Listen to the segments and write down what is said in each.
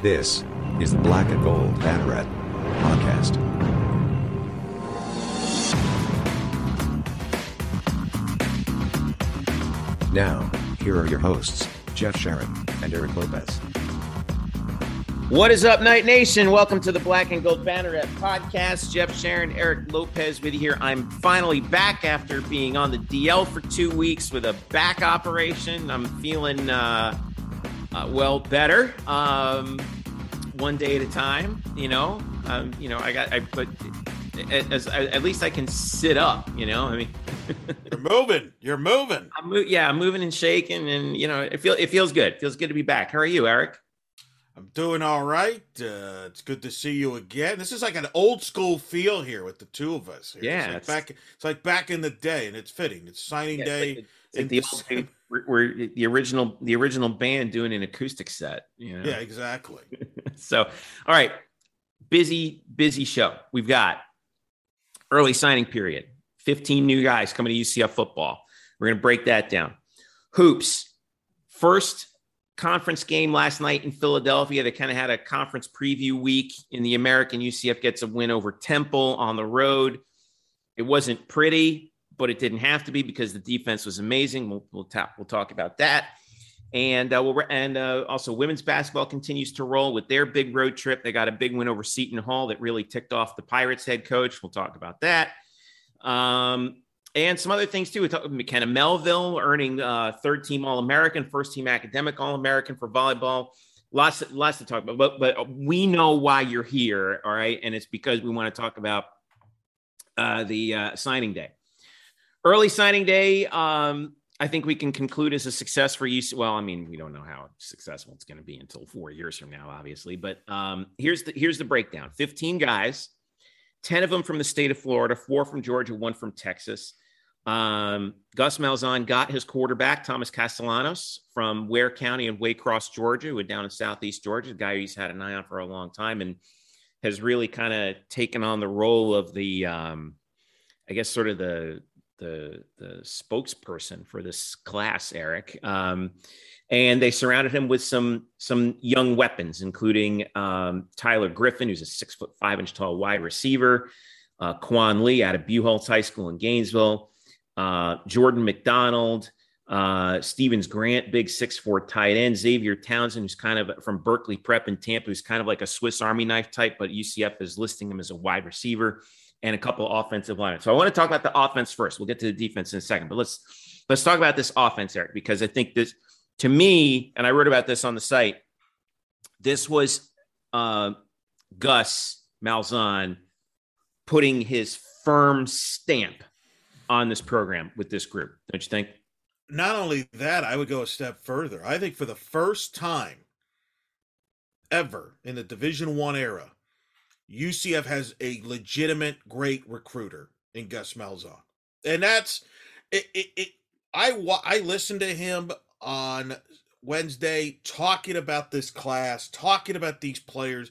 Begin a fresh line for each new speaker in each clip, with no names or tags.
This is the Black and Gold Banneret podcast. Now, here are your hosts, Jeff Sharon and Eric Lopez.
What is up, Knight Nation? Welcome to the Black and Gold Banneret podcast. Jeff Sharon, Eric Lopez with you here. I'm finally back after being on the DL for two weeks with a back operation. I'm feeling uh, uh, well better, um, one day at a time. You know, um, you know, I got I put as, at least I can sit up. You know, I mean,
you're moving. You're moving.
I'm mo- yeah, I'm moving and shaking, and you know, it feel it feels good. It feels good to be back. How are you, Eric?
I'm doing all right. Uh, it's good to see you again. This is like an old school feel here with the two of us. Here.
Yeah,
it's like
it's-
back. It's like back in the day, and it's fitting. It's signing
Yeah, it's
day.
like- it's like the old, we're, the original the original band doing an acoustic set. You know?
Yeah, exactly.
So, all right, busy, busy show. We've got early signing period, 15 new guys coming to UCF football. We're going to break that down. Hoops, first conference game last night in Philadelphia. They kind of had a conference preview week in the American. UCF gets a win over Temple on the road. It wasn't pretty, but it didn't have to be because the defense was amazing. We'll, we'll, we'll talk about that. And uh, we'll, and uh, also women's basketball continues to roll with their big road trip. They got a big win over Seton Hall that really ticked off the Pirates head coach. We'll talk about that. Um, and some other things too. We talked about McKenna Melville earning uh, third team All American, first team academic All American for volleyball. Lots, lots to talk about. But, but we know why you're here, all right? And it's because we want to talk about uh, the uh, signing day. Early signing day, um, I think we can conclude as a success for you. Well, I mean, we don't know how successful it's going to be until four years from now, obviously. But um, here's the here's the breakdown: fifteen guys, ten of them from the state of Florida, four from Georgia, one from Texas. Um, Gus Malzahn got his quarterback, Thomas Castellanos, from Ware County in Waycross, Georgia, who down in Southeast Georgia, a guy he's had an eye on for a long time and has really kind of taken on the role of the, um, I guess, sort of the the the spokesperson for this class, Eric. Um, and they surrounded him with some some young weapons, including um, Tyler Griffin, who's a six foot five inch tall wide receiver, uh, Quan Lee out of Buchholz High School in Gainesville, uh, Jordan McDonald, uh, Stevens Grant, big six four tight end, Xavier Townsend, who's kind of from Berkeley Prep in Tampa, who's kind of like a Swiss Army knife type, but UCF is listing him as a wide receiver and a couple offensive linemen. So I want to talk about the offense first. We'll get to the defense in a second, but let's let's talk about this offense, Eric, because I think this to me, and I wrote about this on the site. This was uh, Gus Malzahn putting his firm stamp on this program with this group. Don't you think?
Not only that, I would go a step further. I think for the first time ever in the Division One era, UCF has a legitimate great recruiter in Gus Malzahn, and that's it. it, it I I listened to him on Wednesday talking about this class, talking about these players.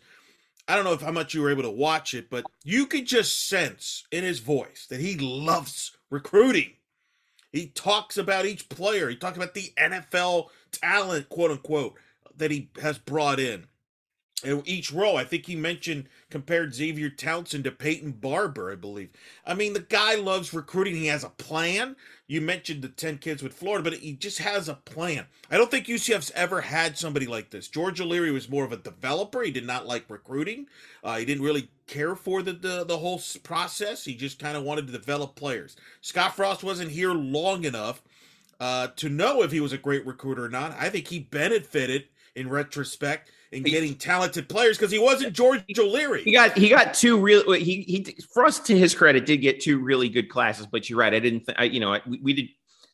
I don't know if how much you were able to watch it, but you could just sense in his voice that he loves recruiting. He talks about each player. He talks about the NFL talent, quote unquote, that he has brought in. And each row, I think he mentioned compared Xavier Townsend to Peyton Barber, I believe. I mean, the guy loves recruiting. He has a plan. You mentioned the 10 kids with Florida, but he just has a plan. I don't think UCF's ever had somebody like this. George O'Leary was more of a developer. He did not like recruiting. Uh, he didn't really care for the, the, the whole process. He just kind of wanted to develop players. Scott Frost wasn't here long enough uh, to know if he was a great recruiter or not. I think he benefited in retrospect in
He-
getting talented players because he wasn't George O'Leary.
He got he got two real he he Frost to his credit did get two really good classes, but you're right. I didn't th- I, you know I, we, we did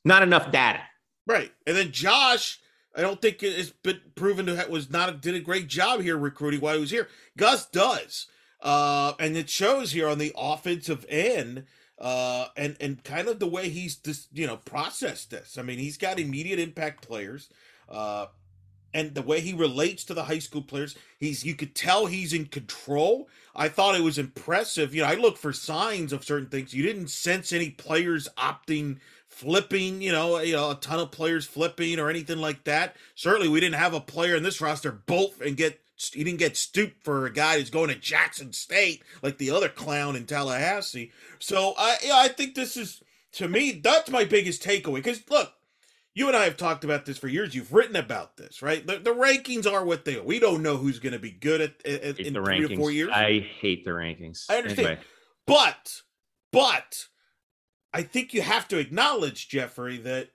not enough data.
Right. And then Josh, I don't think it's been proven to ha- was not did a great job here recruiting while he was here. Gus does. Uh, and it shows here on the offensive end uh, and and kind of the way he's just you know processed this. I mean, he's got immediate impact players. Uh, and the way he relates to the high school players, he's you could tell he's in control. I thought it was impressive. You know, I look for signs of certain things. You didn't sense any players opting flipping, you know, you know, a ton of players flipping or anything like that. Certainly we didn't have a player in this roster bolt and get he didn't get stooped for a guy who's going to Jackson State like the other clown in Tallahassee. So I yeah, I think this is to me that's my biggest takeaway. Because look, you and I have talked about this for years. You've written about this, right? The, the rankings are what they are. We don't know who's going to be good at, at in
the
three
rankings.
or four years.
I hate the rankings.
I understand.
Anyway,
But, but I think you have to acknowledge, Jeffrey, that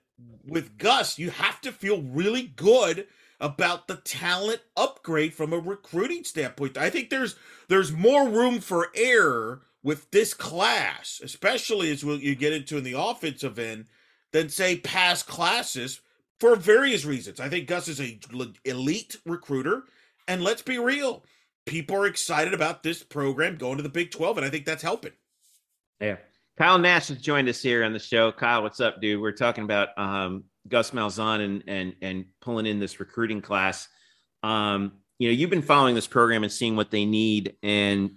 with Gus, you have to feel really good about the talent upgrade from a recruiting standpoint. I think there's there's more room for error with this class, especially as you get into in the offensive end, than say past classes for various reasons. I think Gus is a elite recruiter, and let's be real, people are excited about this program going to the Big Twelve, and I think that's helping.
yeah. Kyle Nash has joined us here on the show. Kyle, what's up, dude? We're talking about um, Gus Malzahn and and and pulling in this recruiting class. Um, you know, you've been following this program and seeing what they need, and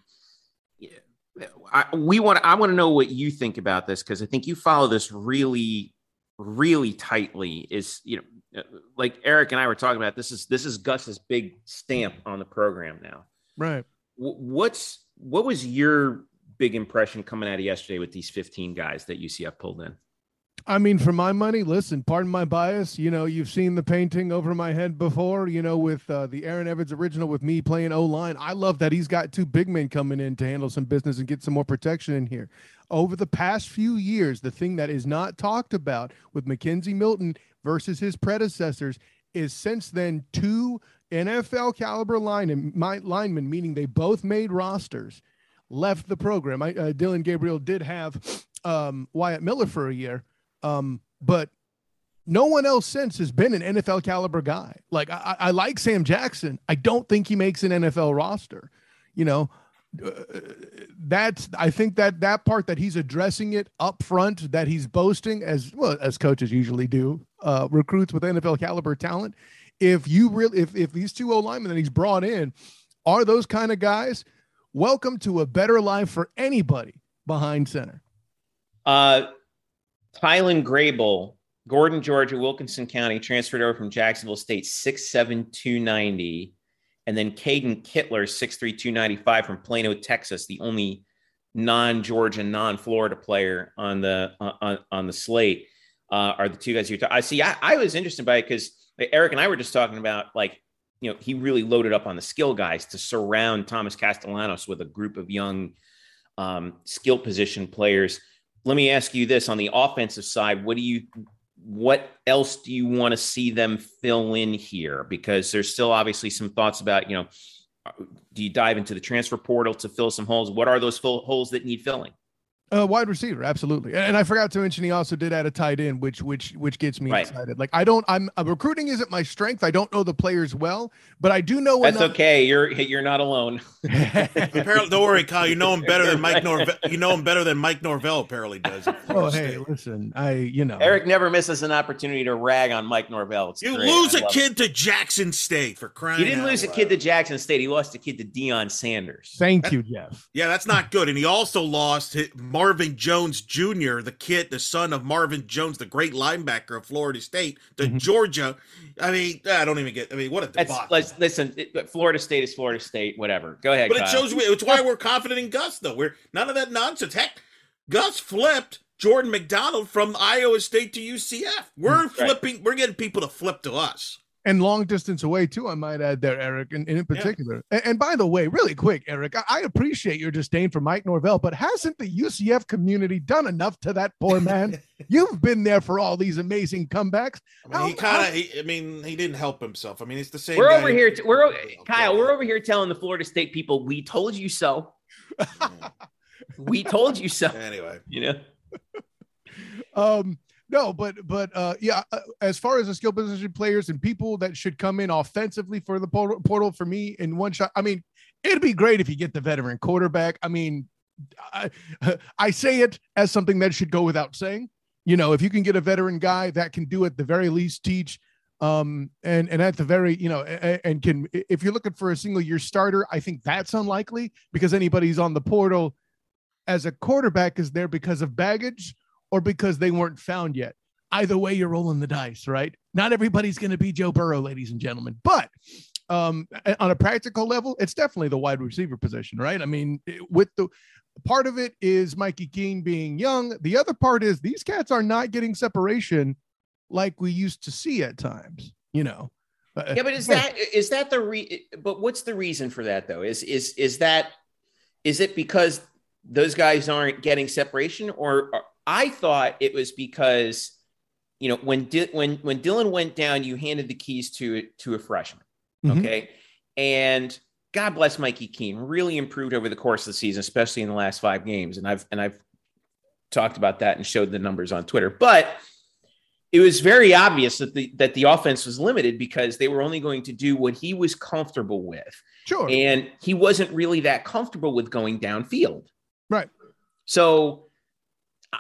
I, we want. I want to know what you think about this because I think you follow this really, really tightly. Is you know, uh, like Eric and I were talking about. This is this is Gus's big stamp on the program now.
Right.
What's what was your big impression coming out of yesterday with these 15 guys that UCF pulled in?
I mean, for my money, listen, pardon my bias. You know, you've seen the painting over my head before, you know, with uh, the Aaron Evans original with me playing O line. I love that he's got two big men coming in to handle some business and get some more protection in here. Over the past few years, the thing that is not talked about with McKenzie Milton versus his predecessors is since then two NFL caliber line my, linemen, meaning they both made rosters, left the program. I, uh, Dillon Gabriel did have um, Wyatt Miller for a year. Um, but no one else since has been an NFL caliber guy. Like I, I like Sam Jackson. I don't think he makes an NFL roster. You know, uh, that's I think that that part that he's addressing it up front, that he's boasting as well as coaches usually do, uh, recruits with NFL caliber talent. If you really, if if these two O linemen that he's brought in are those kind of guys, welcome to a better life for anybody behind center.
Uh, Tylan Grable, Gordon, Georgia, Wilkinson County, transferred over from Jacksonville State, 6'7, 290. And then Caden Kittler, 6'3, 295 from Plano, Texas, the only non-Georgia, non-Florida player on the on, on the slate. Uh, are the two guys you're talking? I see. I, I was interested by it because Eric and I were just talking about like, you know, he really loaded up on the skill guys to surround Thomas Castellanos with a group of young um, skill position players let me ask you this on the offensive side. What do you what else do you want to see them fill in here? Because there's still obviously some thoughts about you know uh, do you dive into the transfer portal to fill some holes? What are those holes that need filling
uh, wide receiver, absolutely. And, and I forgot to mention he also did add a tight end, which which which gets me
Right.
excited. Like I don't, I'm uh, recruiting isn't my strength. I don't know the players well, but I do know
that's
enough.
okay you're you're not alone
Apparently, don't worry, Kyle. You know him better than Mike Norvell. You know him better than Mike Norvell apparently does.
oh, hey,
State.
listen, I you know
eric never misses an opportunity to rag on mike norvell it's
You
great.
lose
I
a
love it.
kid to Jackson State for crying.
he didn't
out
lose a kid to jackson state he lost a kid to Deion sanders
Thank you, Jeff.
Yeah, that's not good. And he also lost hi- Marvin Jones Jr., the kid, the son of Marvin Jones, the great linebacker of Florida State, to
Mhm.
Georgia. I mean, I don't even get. I mean, what a
That's
debacle.
listen. it- Florida State is Florida State. Whatever. Go ahead.
But it shows me. It's why we're confident in Gus, though. We're none of that nonsense. Heck, Gus flipped Jordan McDonald from Iowa State to UCF. We're flipping. We're getting people to flip to us.
And long distance away too, I might add there, Eric, and, and in particular. And, and by the way, really quick, Eric, I, I appreciate your disdain for Mike Norvell, but hasn't the UCF community done enough to that poor man? You've been there for all these amazing comebacks.
I mean, he kind of. I mean, he didn't help himself. I mean, it's the same.
We're
guy
over here. To, we're o- Kyle. We're over here telling the Florida State people, "We told you so. We told you so."
Anyway,
You know.
um no but but uh yeah uh, as far as the skill position players and people that should come in offensively for the portal, for me in one shot i mean it'd be great if you get the veteran quarterback. I mean i i say it as something that should go without saying. You know if you can get a veteran guy that can do at the very least teach um and and at the very you know a- a- and can if you're looking for a single year starter i think that's unlikely because anybody's on the portal as a quarterback is there because of baggage or because they weren't found yet. Either way, you're rolling the dice, right? Not everybody's going to be Joe Burrow, ladies and gentlemen. But um, on a practical level, it's definitely the wide receiver position, right? I mean, with the part of it is Mikey Keene being young. The other part is these cats are not getting separation like we used to see at times, you know.
Uh, yeah, but is that is that the re but what's the reason for that though? Is is is that is it because those guys aren't getting separation or, or I thought it was because you know when Di- when when Dillon went down you handed the keys to to a freshman. Mm-hmm. Okay? And God bless Mikey Keene, really improved over the course of the season, especially in the last 5 games and I've and I've talked about that and showed the numbers on Twitter. But it was very obvious that the that the offense was limited because they were only going to do what he was comfortable with.
Sure.
And he wasn't really that comfortable with going downfield.
Right.
So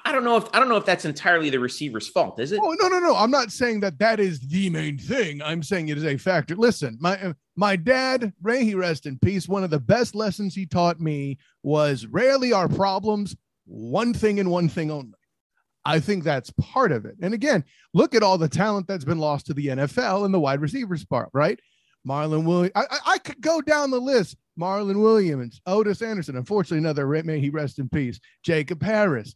I don't know if I don't know if that's entirely the receiver's fault, is it?
Oh no, no, no! I'm not saying that that is the main thing. I'm saying it is a factor. Listen, my uh, my dad, Ray, he rest in peace. One of the best lessons he taught me was rarely are problems one thing and one thing only. I think that's part of it. And again, look at all the talent that's been lost to the NFL in the wide receivers part, right? Marlon Williams. I, I, I, could go down the list. Marlon Williams, Otis Anderson. Unfortunately, another may he rest in peace. Jacob Harris.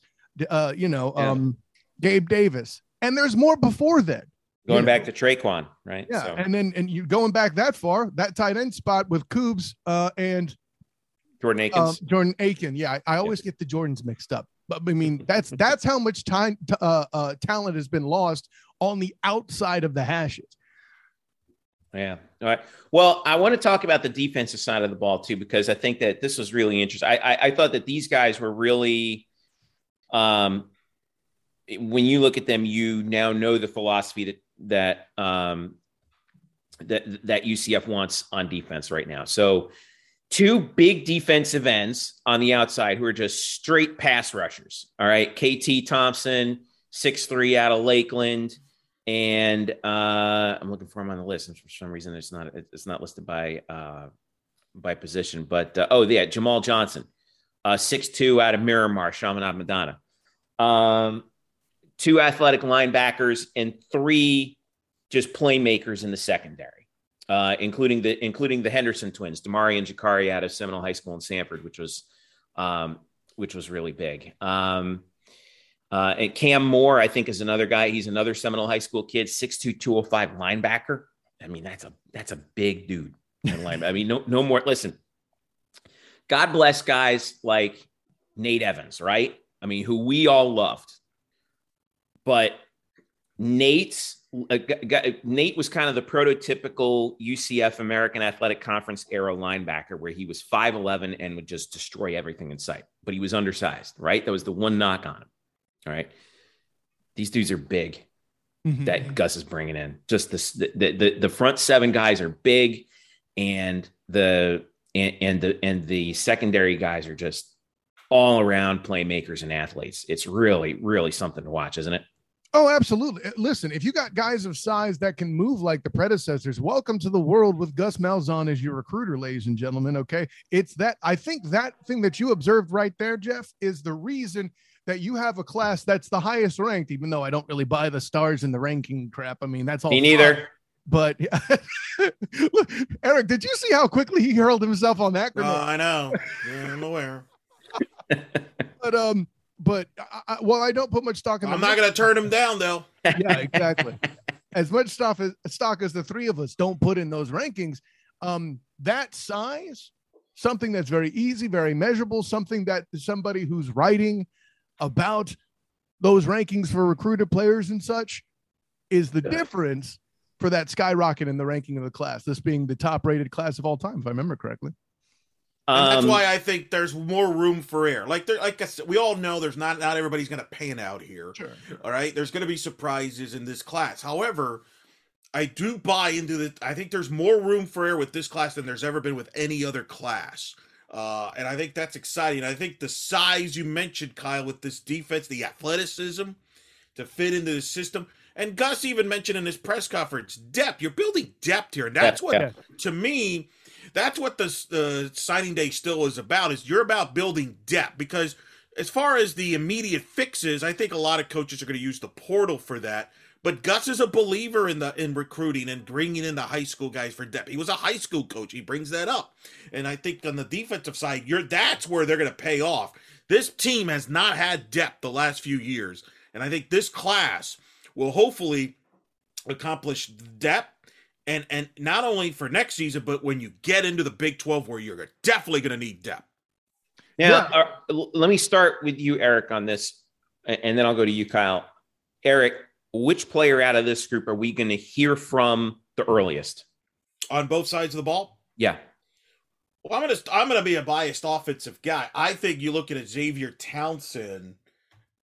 Uh, you know, yeah. um, Gabe Davis, and there's more before that.
Going back know. to Tre'Quan, right?
Yeah, so. and then and you going back that far, that tight end spot with Coobs uh, and
Jordan.
Um, Jordan Aiken. Yeah, I, I always yeah. get the Jordans mixed up. But I mean, that's that's how much time uh, uh, talent has been lost on the outside of the hashes.
Yeah. All right. Well, I want to talk about the defensive side of the ball too, because I think that this was really interesting. I, I, I thought that these guys were really, um, when you look at them, you now know the philosophy that that um, that that UCF wants on defense right now. So two big defensive ends on the outside who are just straight pass rushers. All right. KT Thompson, six three out of Lakeland. And uh, I'm looking for him on the list. And for some reason, it's not it's not listed by uh, by position. But uh, oh, yeah, Jamal Johnson, uh, two out of Miramar, Chaminade Madonna. Um, two athletic linebackers and three just playmakers in the secondary uh, including the including the Henderson twins, Damari and Jakari out of Seminole High School in Sanford, which was um, which was really big. Um, uh, and Cam Moore, I think, is another guy. He's another Seminole High School kid, 6'2", 205 linebacker. I mean, that's a that's a big dude. I mean, no no more. Listen, God bless guys like Nate Evans, right? I mean, who we all loved, but Nate's uh, Nate was kind of the prototypical UCF American Athletic Conference era linebacker where he was 5'11 and would just destroy everything in sight, but he was undersized, right? That was the one knock on him. All right. These dudes are big mm-hmm. that Gus is bringing in. Just this, the, the, the front seven guys are big and the, and, and the, and the secondary guys are just all around playmakers and athletes. It's really, really something to watch, isn't it?
Oh, absolutely. Uh, listen, if you got guys of size that can move like the predecessors, welcome to the world with Gus Malzahn as your recruiter, ladies and gentlemen. Okay. It's that I think that thing that you observed right there, Jeff, is the reason that you have a class that's the highest ranked, even though I don't really buy the stars in the ranking crap. I mean, that's all.
Me neither.
But look, Eric, did you see how quickly he hurled himself on that?
Oh, I know. Yeah, I'm aware.
but um, but I, well, I don't put much stock in.
I'm not going to turn him down, though.
yeah, exactly. as much stuff as stock as the three of us don't put in those rankings, um, that size, something that's very easy, very measurable, something that somebody who's writing about those rankings for recruited players and such is the yeah. difference for that skyrocket in the ranking of the class. This being the top rated class of all time, if I remember correctly.
And that's um, why I think there's more room for air. Like there, like I said, we all know there's not not everybody's going to pan out here.
Sure, sure.
All right, there's going to be surprises in this class. However, I do buy into the. I think there's more room for air with this class than there's ever been with any other class. Uh, and I think that's exciting. I think the size you mentioned, Kyle, with this defense, the athleticism to fit into the system. And Gus even mentioned in his press conference depth. You're building depth here. And that's what, to me, that's what the, the signing day still is about is you're about building depth because as far as the immediate fixes i think a lot of coaches are going to use the portal for that But Gus is a believer in the in recruiting and bringing in the high school guys for depth. He was a high school coach. He brings that up, and I think on the defensive side, you're that's where they're going to pay off. This team has not had depth the last few years, and I think this class will hopefully accomplish depth and and not only for next season, but when you get into the Big Twelve, where you're definitely going to need depth.
Now, yeah. uh, let me start with you, Eric, on this, and then I'll go to you, Kyle. Eric, which player out of this group are we going to hear from the earliest?
On both sides of the ball?
Yeah.
Well, I'm gonna I'm gonna be a biased offensive guy. I think you look at Xavier Townsend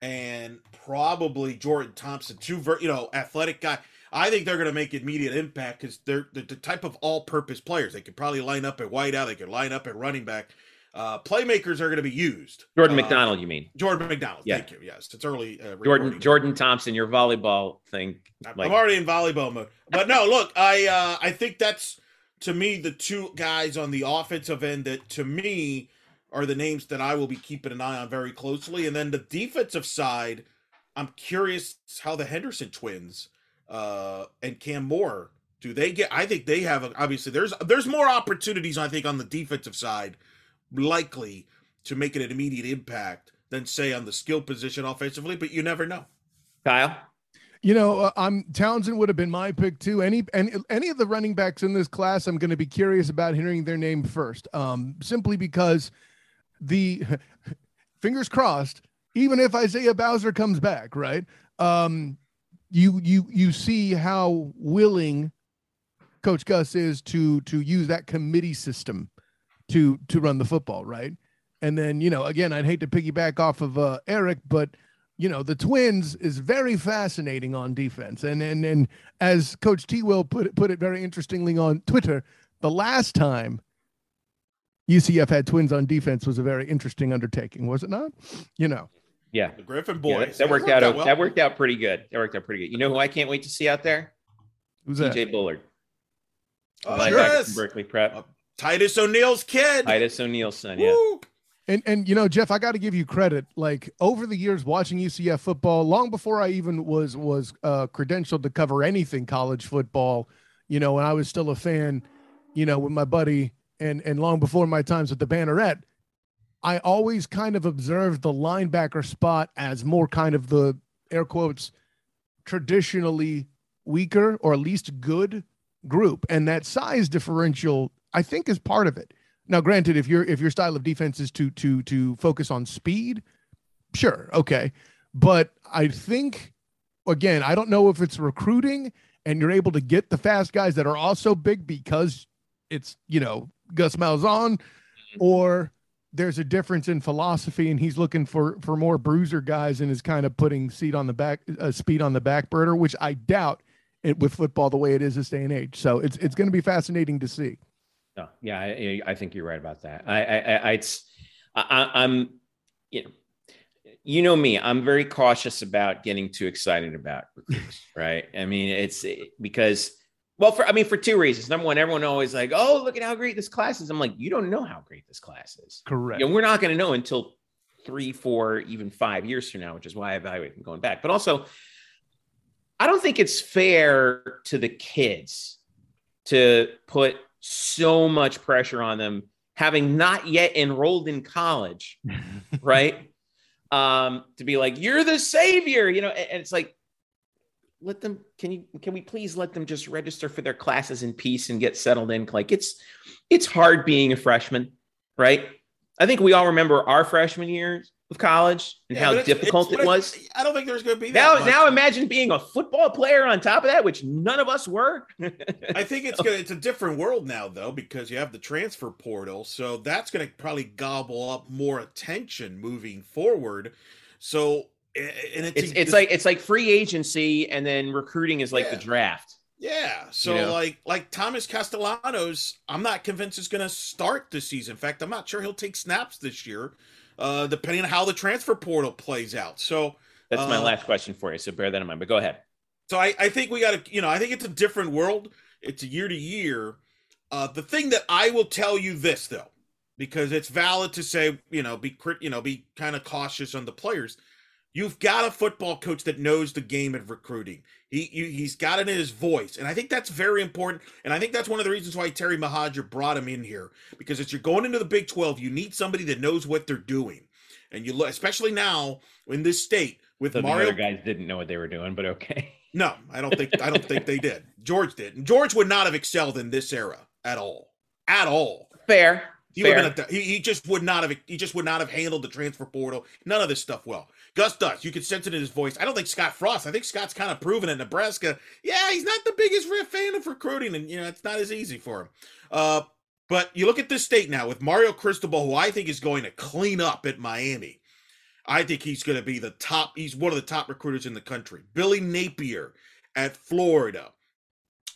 and probably Jordan Thompson, two ver- you know athletic guy. I think they're going to make immediate impact because they're, they're, the type of all-purpose players. They could probably line up at wideout. They could line up at running back. Uh, playmakers are going to be used.
Jordan
uh,
McDonald, you mean?
Jordan McDonald. Yeah. Thank you. Yes, it's early. Uh,
Jordan Jordan Thompson, your volleyball thing.
Like... I'm already in volleyball mode. But no, look, I uh, I think that's to me the two guys on the offensive end that to me are the names that I will be keeping an eye on very closely. And then the defensive side, I'm curious how the Henderson twins uh, and Cam Moore do they get? I think they have obviously there's there's more opportunities I think on the defensive side likely to make it an immediate impact than say on the skill position offensively, but you never know.
Kyle.
You know, uh, I'm Townsend would have been my pick too. Any any any of the running backs in this class, I'm going to be curious about hearing their name first. Um, simply because the fingers crossed, even if Isaiah Bowser comes back, right? Um, you you you see how willing Coach Gus is to to use that committee system to to run the football, right? And then you know, again, I'd hate to piggyback off of uh, Eric, but you know, the Twins is very fascinating on defense, and and and as Coach T. Will put it, put it very interestingly on Twitter, the last time UCF had Twins on defense was a very interesting undertaking, was it not? You know.
Yeah,
the Griffin boys. Yeah,
that, that, worked, worked out. out well. That worked out pretty good. That worked out pretty good. You know who I can't wait to see out there?
Who's that?
TJ Bullard.
Oh, yes.
Berkeley Prep. Uh,
Titus O'Neill's kid.
Titus O'Neill's son. Yeah.
And and you know, Jeff, I got to give you credit. Like over the years watching UCF football, long before I even was was uh, credentialed to cover anything college football, you know, when I was still a fan, you know, with my buddy, and and long before my times with the Banneret, I always kind of observed the linebacker spot as more kind of the air quotes traditionally weaker or at least good group, and that size differential I think is part of it. Now, granted, if your if your style of defense is to to to focus on speed, sure, okay, but I think again, I don't know if it's recruiting and you're able to get the fast guys that are also big because it's you know Gus Malzahn, or there's a difference in philosophy and he's looking for for more bruiser guys and is kind of putting seat on the back uh, speed on the back burner, which I doubt it with football the way it is this day and age. So it's it's going to be fascinating to see.
No, yeah, I, I think you're right about that. I, I, I it's, I, I'm, you know, you know me, I'm very cautious about getting too excited about recruits, right? I mean, it's because, well, for I mean, for two reasons. Number one, everyone always like, oh, look at how great this class is. I'm like, you don't know how great this class is.
Correct.
You know, we're not going to know until three, four, even five years from now, which is why I evaluate them going back. But also, I don't think it's fair to the kids to put so much pressure on them having not yet enrolled in college, right? Um, to be like, you're the savior, you know, and, and it's like, let them can you can we please let them just register for their classes in peace and get settled in like it's it's hard being a freshman right i think we all remember our freshman years of college and yeah, how it's, difficult it's, it was.
I don't think there's going to be
now.
Much.
Now imagine being a football player on top of that, which none of us were.
I think it's gonna, it's a different world now though because you have the transfer portal, so that's going to probably gobble up more attention moving forward. So and
it's it's, it's like it's like free agency and then recruiting is like yeah. the draft.
Yeah. So you know? like like Thomas Castellanos, I'm not convinced is going to start this season. In fact, I'm not sure he'll take snaps this year uh, depending on how the transfer portal plays out. So
that's uh, my last question for you. So bear that in mind. But go ahead.
So I, I think we got to, you know, I think it's a different world. It's a year to year. Uh, the thing that I will tell you this though, because it's valid to say, you know, be you know, be kind of cautious on the players. You've got a football coach that knows the game of recruiting. He you, he's got it in his voice, and I think that's very important. And I think that's one of the reasons why Terry Mohajir brought him in here because as you're going into the Big Twelve, you need somebody that knows what they're doing. And you look, especially now in this state with
So the
Mario.
other guys didn't know what they were doing, but okay.
No, I don't think I don't think they did. George did, and George would not have excelled in this era at all, at all.
Fair.
He, would have been a, he, he just would not have he just would not have handled the transfer portal. None of this stuff well. Gus does. You could sense it in his voice. I don't think Scott Frost. I think Scott's kind of proven in Nebraska. Yeah, he's not the biggest fan of recruiting, and you know it's not as easy for him. Uh, but you look at this state now with Mario Cristobal, who I think is going to clean up at Miami. I think he's going to be the top. He's one of the top recruiters in the country. Billy Napier at Florida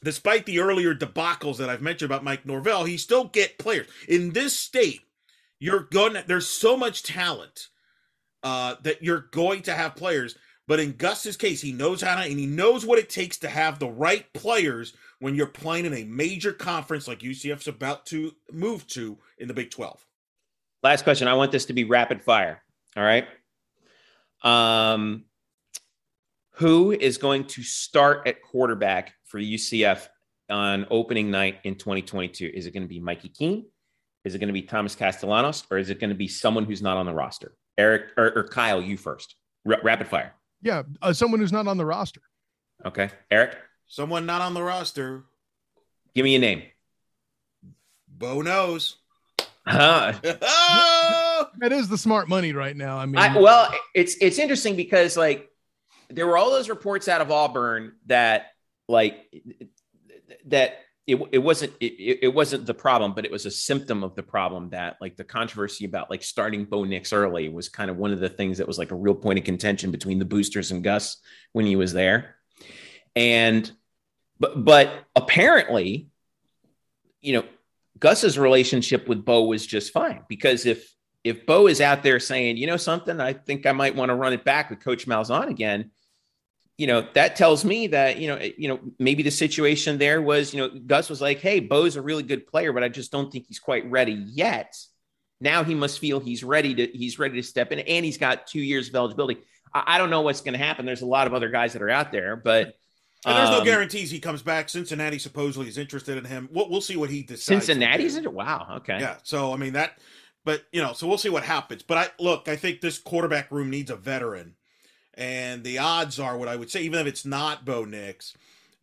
despite the earlier debacles that I've mentioned about Mike Norvell, he still get players in this state. You're gonna. There's so much talent uh, that you're going to have players. But in Gus's case, he knows how to, and he knows what it takes to have the right players when you're playing in a major conference like UCF's about to move to in the Big 12.
Last question. I want this to be rapid fire. All right. Um, who is going to start at quarterback for UCF on opening night in 2022? Is it going to be Mikey Keene? Is it going to be Thomas Castellanos, or is it going to be someone who's not on the roster? Eric or, or Kyle, you first. R- rapid fire.
Yeah, uh, someone who's not on the roster.
Okay, Eric,
Someone not on the roster.
give me a name.
Bo Nix.
Huh.
oh!
That is the smart money right now. I mean,
I, well, it's it's interesting because like there were all those reports out of Auburn that like that it, it wasn't it, it wasn't the problem, but it was a symptom of the problem that like the controversy about like starting Bo Nix early was kind of one of the things that was like a real point of contention between the boosters and Gus when he was there. And but but apparently, you know, Gus's relationship with Bo was just fine because if if Bo is out there saying, you know, something, I think I might want to run it back with Coach Malzahn again. You know, that tells me that you know, you know, maybe the situation there was, you know, Gus was like, "Hey, Bo's a really good player, but I just don't think he's quite ready yet." Now he must feel he's ready to he's ready to step in, and he's got two years of eligibility. I, I don't know what's going to happen. There's a lot of other guys that are out there, but
And there's no
um,
guarantees he comes back. Cincinnati supposedly is interested in him. We'll, we'll see what he decides.
Cincinnati's
do.
in it. Wow. Okay.
Yeah. So I mean that, but you know, so we'll see what happens. But I look, I think this quarterback room needs a veteran, and the odds are what I would say, even if it's not Bo Nix,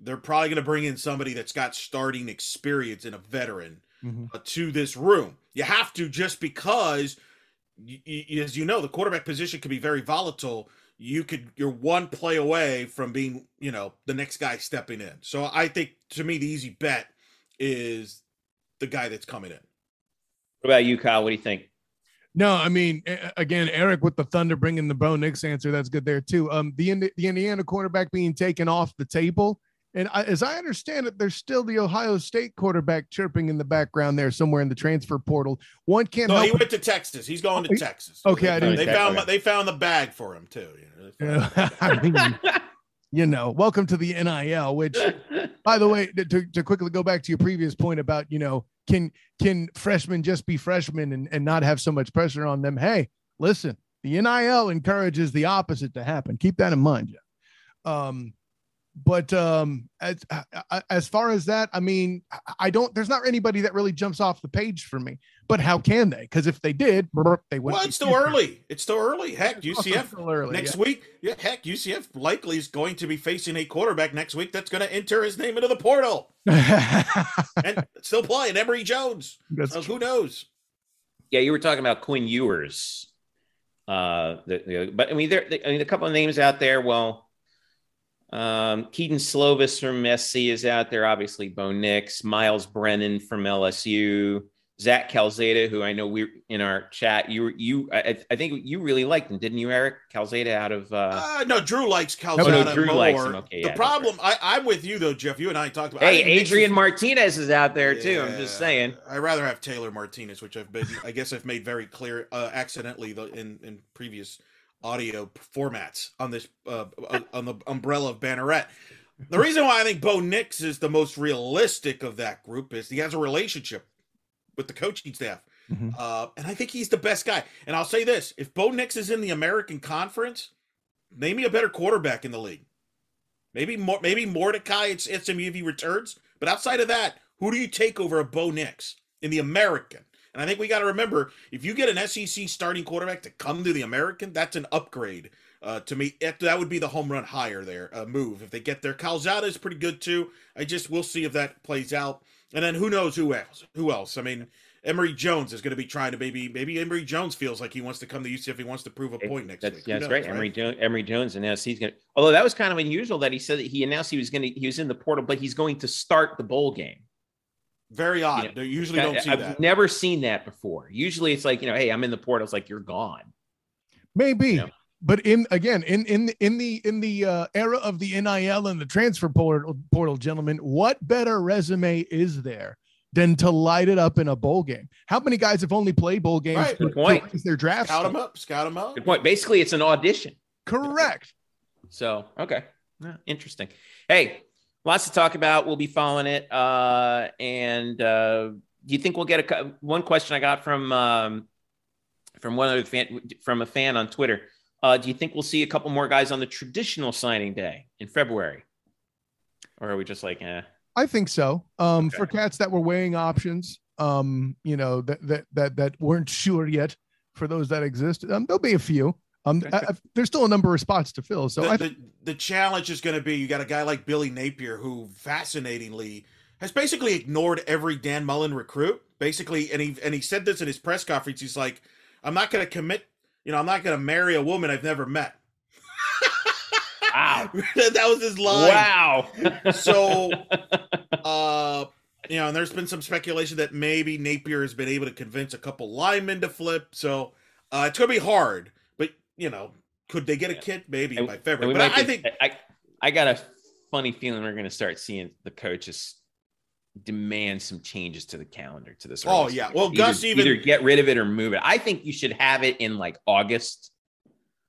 they're probably going to bring in somebody that's got starting experience and a veteran
Mhm.
uh, to this room. You have to just because, y- y- as you know, the quarterback position can be very volatile. You could you're one play away from being, you know, the next guy stepping in. So I think to me the easy bet is the guy that's coming in.
What about you, Kyle? What do you think?
No, I mean, again, Eric with the Thunder bringing the Bo Nix answer. That's good there too. Um, the the Indiana quarterback being taken off the table, and I, as I understand it, there's still the Ohio State quarterback chirping in the background there somewhere in the transfer portal. One can't
No, he went to Texas. He's going
Oh,
to
he-
Texas.
okay, I
they,
didn't-
they found
okay.
they found the bag for him too. You know,
Yeah, I mean, you know, welcome to the NIL. Which, by the way, to, to quickly go back to your previous point about you know, can can freshmen just be freshmen and, and not have so much pressure on them? Hey, listen, the NIL encourages the opposite to happen. Keep that in mind, Jeff. Um, but um, as as far as that, I mean, I- I don't. There's not anybody that really jumps off the page for me. But how can they? Because if they did, they wouldn't.
Well, it's still early. It's still early. Heck,
It's also
UCF
still early,
next
yeah.
week. Yeah, heck, UCF likely is going to be facing a quarterback next week that's going to enter his name into the portal and still playing Emory Jones.
That's
So who knows?
Yeah, you were talking about Quinn Ewers. Uh, the, the, but I mean, there. I mean, a couple of names out there. Well, um, Kedon Slovis from SC is out there. Obviously, Bo Nix, Myles Brennan from LSU, Zach Calzada, who I know we're in our chat. You, you, I, I think you really liked him, didn't you, Eric Calzada? Out of uh,
Uh, no, Drew likes Calzada
no,
Calzada
Drew
more.
likes him. Okay, yeah,
the
that's
problem, I, I'm with you though, Jeff. You and I talked about.
Hey, Adrian Martinez is out there too. I'm just saying.
I rather have Taylor Martinez, which I've been, I guess I've made very clear uh, accidentally the, in in previous audio formats on this uh, on the umbrella of Banneret. The reason why I think Bo Nix is the most realistic of that group is he has a relationship with the coaching staff,
Mhm.
uh, and I think he's the best guy. And I'll say this: if Bo Nix is in the American Conference, name me a better quarterback in the league. Maybe more, maybe Mordecai. It's it's SMU if he returns. But outside of that, who do you take over a Bo Nix in the American? And I think we got to remember if you get an SEC starting quarterback to come to the American, that's an upgrade. Uh, to me, that would be the home run higher there uh, move if they get there. Calzada is pretty good too. I just we'll see if that plays out, and then who knows who else? Who else? I mean, Emory Jones is going to be trying to maybe maybe Emory Jones feels like he wants to come to UCF. He wants to prove a point next
that's,
week.
Yeah, that's great. Right? Emory, jo- Emory Jones announced he's going to. Although that was kind of unusual that he said that he announced he was going to he was in the portal, but he's going to start the bowl game.
Very odd. You know, they usually don't see
I've
that.
never seen that before. Usually it's like, you know, hey, I'm in the portal. It's like you're gone.
Maybe. You know? But in again, in in in the in the uh, era of the NIL and the transfer portal, portal, gentlemen, what better resume is there than to light it up in a bowl game? How many guys have only played bowl games?
Right. Good point.
Their draft.
Scout them up. Scout them up.
Good point. Basically, it's an audition.
Correct.
So okay, interesting. Hey, lots to talk about. We'll be following it. Uh, and uh, do you think we'll get a one question I got from um, from one other fan from a fan on Twitter? Uh, do you think we'll see a couple more guys on the traditional signing day in February, or are we just like, eh?
I think so. Um, okay. For cats that were weighing options, um, you know that that that that weren't sure yet. For those that exist, um, there'll be a few. Um. I, I, there's still a number of spots to fill. So
the,
I,
the, the challenge is going to be you got a guy like Billy Napier who fascinatingly has basically ignored every Dan Mullen recruit. Basically, and he and he said this in his press conference. He's like, "I'm not going to commit. You know, I'm not going to marry a woman I've never met."
Wow,
that was his line.
Wow.
so, uh, you know, and there's been some speculation that maybe Napier has been able to convince a couple linemen to flip. So, uh, it's going to be hard you know, could they get a kid maybe and, by February? But I, I think
I I got a funny feeling we're going to start seeing the coaches demand some changes to the calendar to this.
Oh yeah, well
either,
Gus even
either get rid of it or move it. I think you should have it in like August.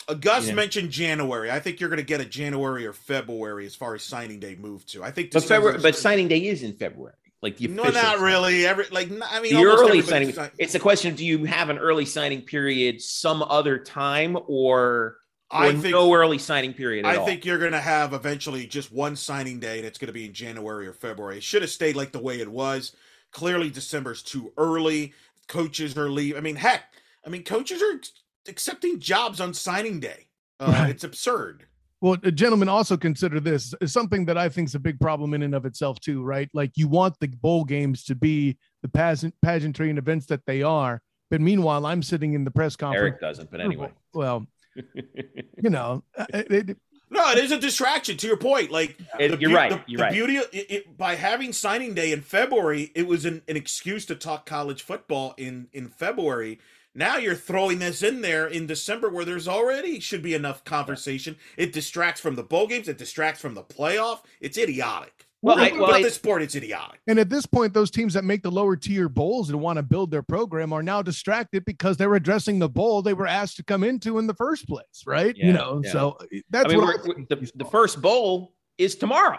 Uh, Gus you know? mentioned January. I think you're going to get a January or February as far as signing day move to. I think,
but February, but signing day is in February. Like the
no, not really. Every like I mean,
the early signing. Sign- it's a question: Do you have an early signing period some other time, or, or I think no early signing period?
I
all?
think you're going to have eventually just one signing day, and it's going to be in January or February. It should have stayed like the way it was. Clearly, December's too early. Coaches are leave. I mean, heck, I mean, coaches are accepting jobs on signing day. Uh, right. It's absurd.
Well, gentlemen, also consider this is something that I think is a big problem in and of itself too, right? Like you want the bowl games to be the pageant, pageantry and events that they are, but meanwhile, I'm sitting in the press conference.
Eric doesn't, but anyway.
Well, you know, uh, it, it,
no, it is a distraction. To your point, like
it, you're right. The, you're
the
right.
beauty of, it, by having signing day in February, it was an, an excuse to talk college football in in February now you're throwing this in there in December where there's already should be enough conversation. It distracts from the bowl games. It distracts from the playoff. It's idiotic. Well, I, well, about this sport, it's idiotic.
And at this point, those teams that make the lower tier bowls and want to build their program are now distracted because they're addressing the bowl they were asked to come into in the first place, right? Yeah, you know, yeah. so that's I mean, what
the, the first bowl is tomorrow.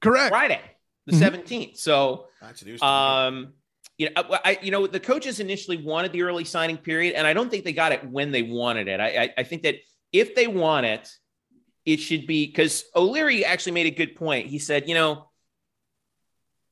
Correct.
Friday, the mm-hmm. 17th. So, um, you know, I, you know, the coaches initially wanted the early signing period, and I don't think they got it when they wanted it. I, I, I think that if they want it, it should be because O'Leary actually made a good point. He said, you know,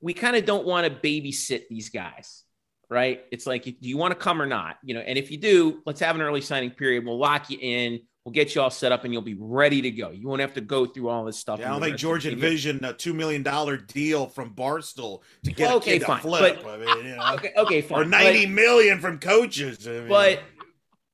we kind of don't want to babysit these guys, right? It's like, do you want to come or not? You know, and if you do, let's have an early signing period. We'll lock you in. We'll get you all set up and you'll be ready to go. You won't have to go through all this stuff.
Yeah, I don't think George envisioned a two million dollar deal from Barstool to get okay, a kid fine. to flip.
But, I mean, you know, okay, okay, fine.
Or ninety but, million from coaches. I mean,
but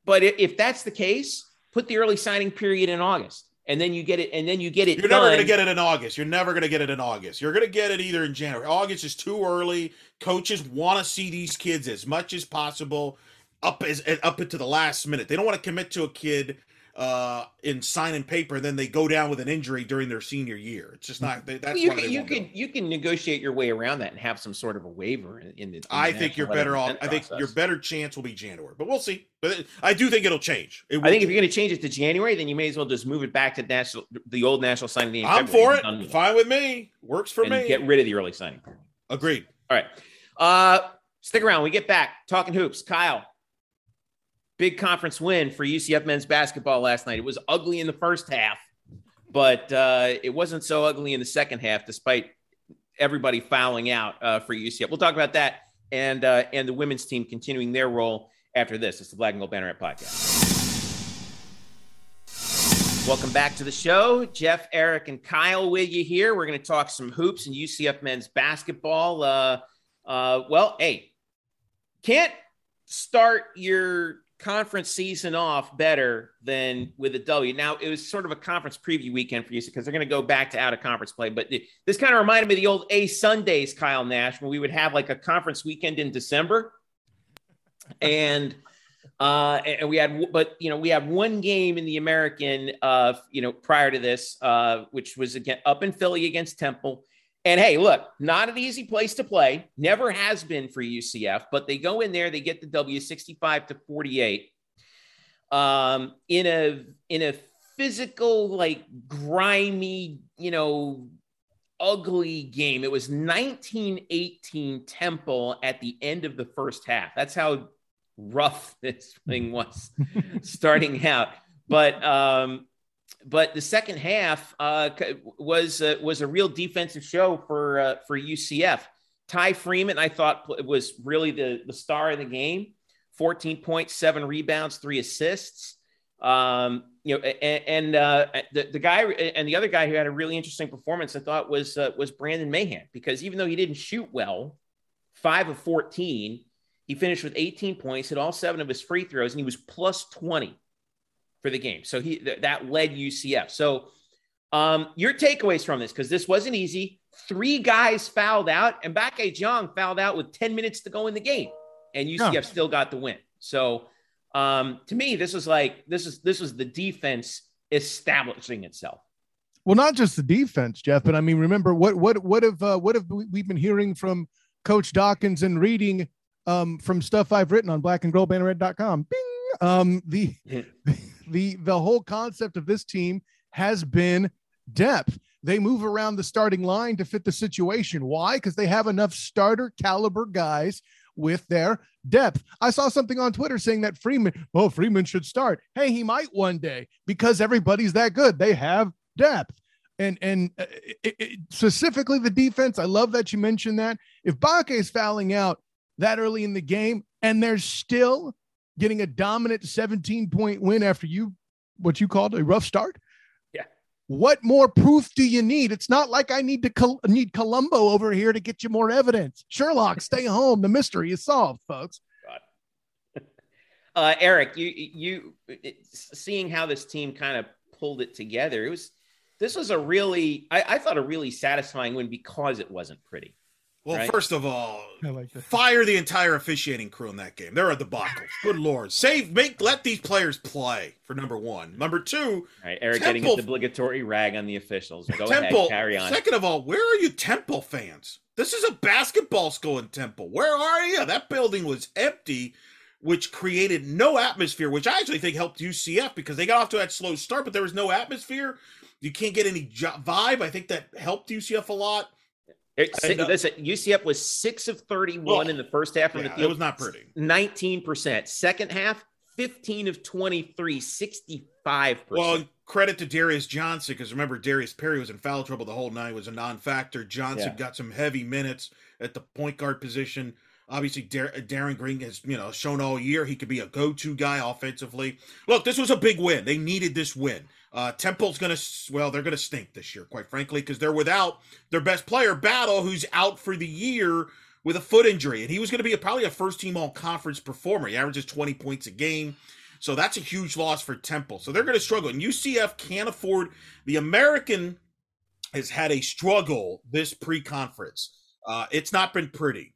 but if that's the case, put the early signing period in August. And then you get it, and then you get it.
You're
done.
never going to get it in August. You're never going to get it in August. You're going to get it either in January. August is too early. Coaches want to see these kids as much as possible, up as up into the last minute. They don't want to commit to a kid uh, in signing paper, and then they go down with an injury during their senior year. It's just not. That's
you can you can you can negotiate your way around that and have some sort of a waiver in, in the. In
I think you're better off. I think your better chance will be January, but we'll see. But I do think it'll change. It
I think if you're going to change it to January, then you may as well just move it back to national, the old national signing day.
I'm for it. Fine with me. Works for me.
Get rid of the early signing.
Agreed.
All right. Uh, stick around. We get back talking hoops. Kyle, big conference win for UCF men's basketball last night. It was ugly in the first half, but uh, it wasn't so ugly in the second half, despite everybody fouling out uh, for UCF. We'll talk about that and uh, and the women's team continuing their role after this. It's the Black and Gold Banneret podcast. Welcome back to the show. Jeff, Eric, and Kyle with you here. We're going to talk some hoops and UCF men's basketball. Uh, uh, well, hey, can't start your conference season off better than with a W. Now, it was sort of a conference preview weekend for you because they're going to go back to out of conference play. But this kind of reminded me of the old A Sundays, Kyle Nash, when we would have like a conference weekend in December. And uh, and we had, but you know, we had one game in the American, uh, you know, prior to this, uh, which was again up in Philly against Temple. And hey, look, not an easy place to play. Never has been for UCF, but they go in there, they get the W 65 to 48. Um, in a in a physical, like grimy, you know, ugly game. It was 1918 Temple at the end of the first half. That's how rough this thing was starting out. But um, but the second half uh, was uh, was a real defensive show for uh, for UCF. Ty Freeman, I thought was really the the star of the game. Fourteen points, seven rebounds, three assists. Um, you know, and, and uh, the the guy and the other guy who had a really interesting performance, I thought was uh, was Brandon Mahan because even though he didn't shoot well, five of fourteen, he finished with 18 points, hit all seven of his free throws, and he was plus 20 for the game. So he th- that led UCF. So um, your takeaways from this, because this wasn't easy. Three guys fouled out, and Bak Jong fouled out with 10 minutes to go in the game, and UCF still got the win. So um, to me, this was like this is this was the defense establishing itself.
Well, not just the defense, Jeff, but I mean, remember what what what have uh, what have we been hearing from Coach Dawkins and reading um, from stuff I've written on blackandgoldbanneret.com. Bing. Um, the, the the whole concept of this team has been depth. They move around the starting line to fit the situation. Why? Because they have enough starter caliber guys with their depth. I saw something on Twitter saying that Freeman, oh, Freeman should start. Hey, he might one day because everybody's that good. They have depth. And and uh, it, it, specifically the defense, I love that you mentioned that. If Bake is fouling out, that early in the game and they're still getting a dominant 17 point win after you what you called a rough start?
Yeah.
What more proof do you need? It's not like i need to col- need columbo over here to get you more evidence. Sherlock stay home. The mystery is solved folks.
Uh, eric you you seeing how this team kind of pulled it together it was this was a really I, I thought a really satisfying win because it wasn't pretty
well,
right?
first of all, like fire the entire officiating crew in that game. They're a debacle. Good lord, save, make, let these players play. For number one, number two,
all right, Eric Temple, getting his obligatory rag on the officials. Go
Temple,
ahead, carry on.
Second of all, where are you, Temple fans? This is a basketball school in Temple. Where are you? That building was empty, which created no atmosphere, which I actually think helped UCF because they got off to that slow start, but there was no atmosphere. You can't get any vibe. I think that helped UCF a lot.
It, uh, listen, UCF was six of 31 well, in the first half of
yeah,
the field.
It was not pretty.
19%. Second half, 15 of 23, 65%.
Well, credit to Darius Johnson, because remember, Darius Perry was in foul trouble the whole night, was a non factor. Johnson yeah. got some heavy minutes at the point guard position. Obviously, Dar- uh, Darin Green has you know shown all year he could be a go-to guy offensively. Look, this was a big win. They needed this win. Uh, Temple's going to, well, they're going to stink this year, quite frankly, because they're without their best player, Battle, who's out for the year with a foot injury. And he was going to be a, probably a first team all conference performer. He averages 20 points a game. So that's a huge loss for Temple. So they're going to struggle. And UCF can't afford, the American has had a struggle this pre conference. Uh, it's not been pretty.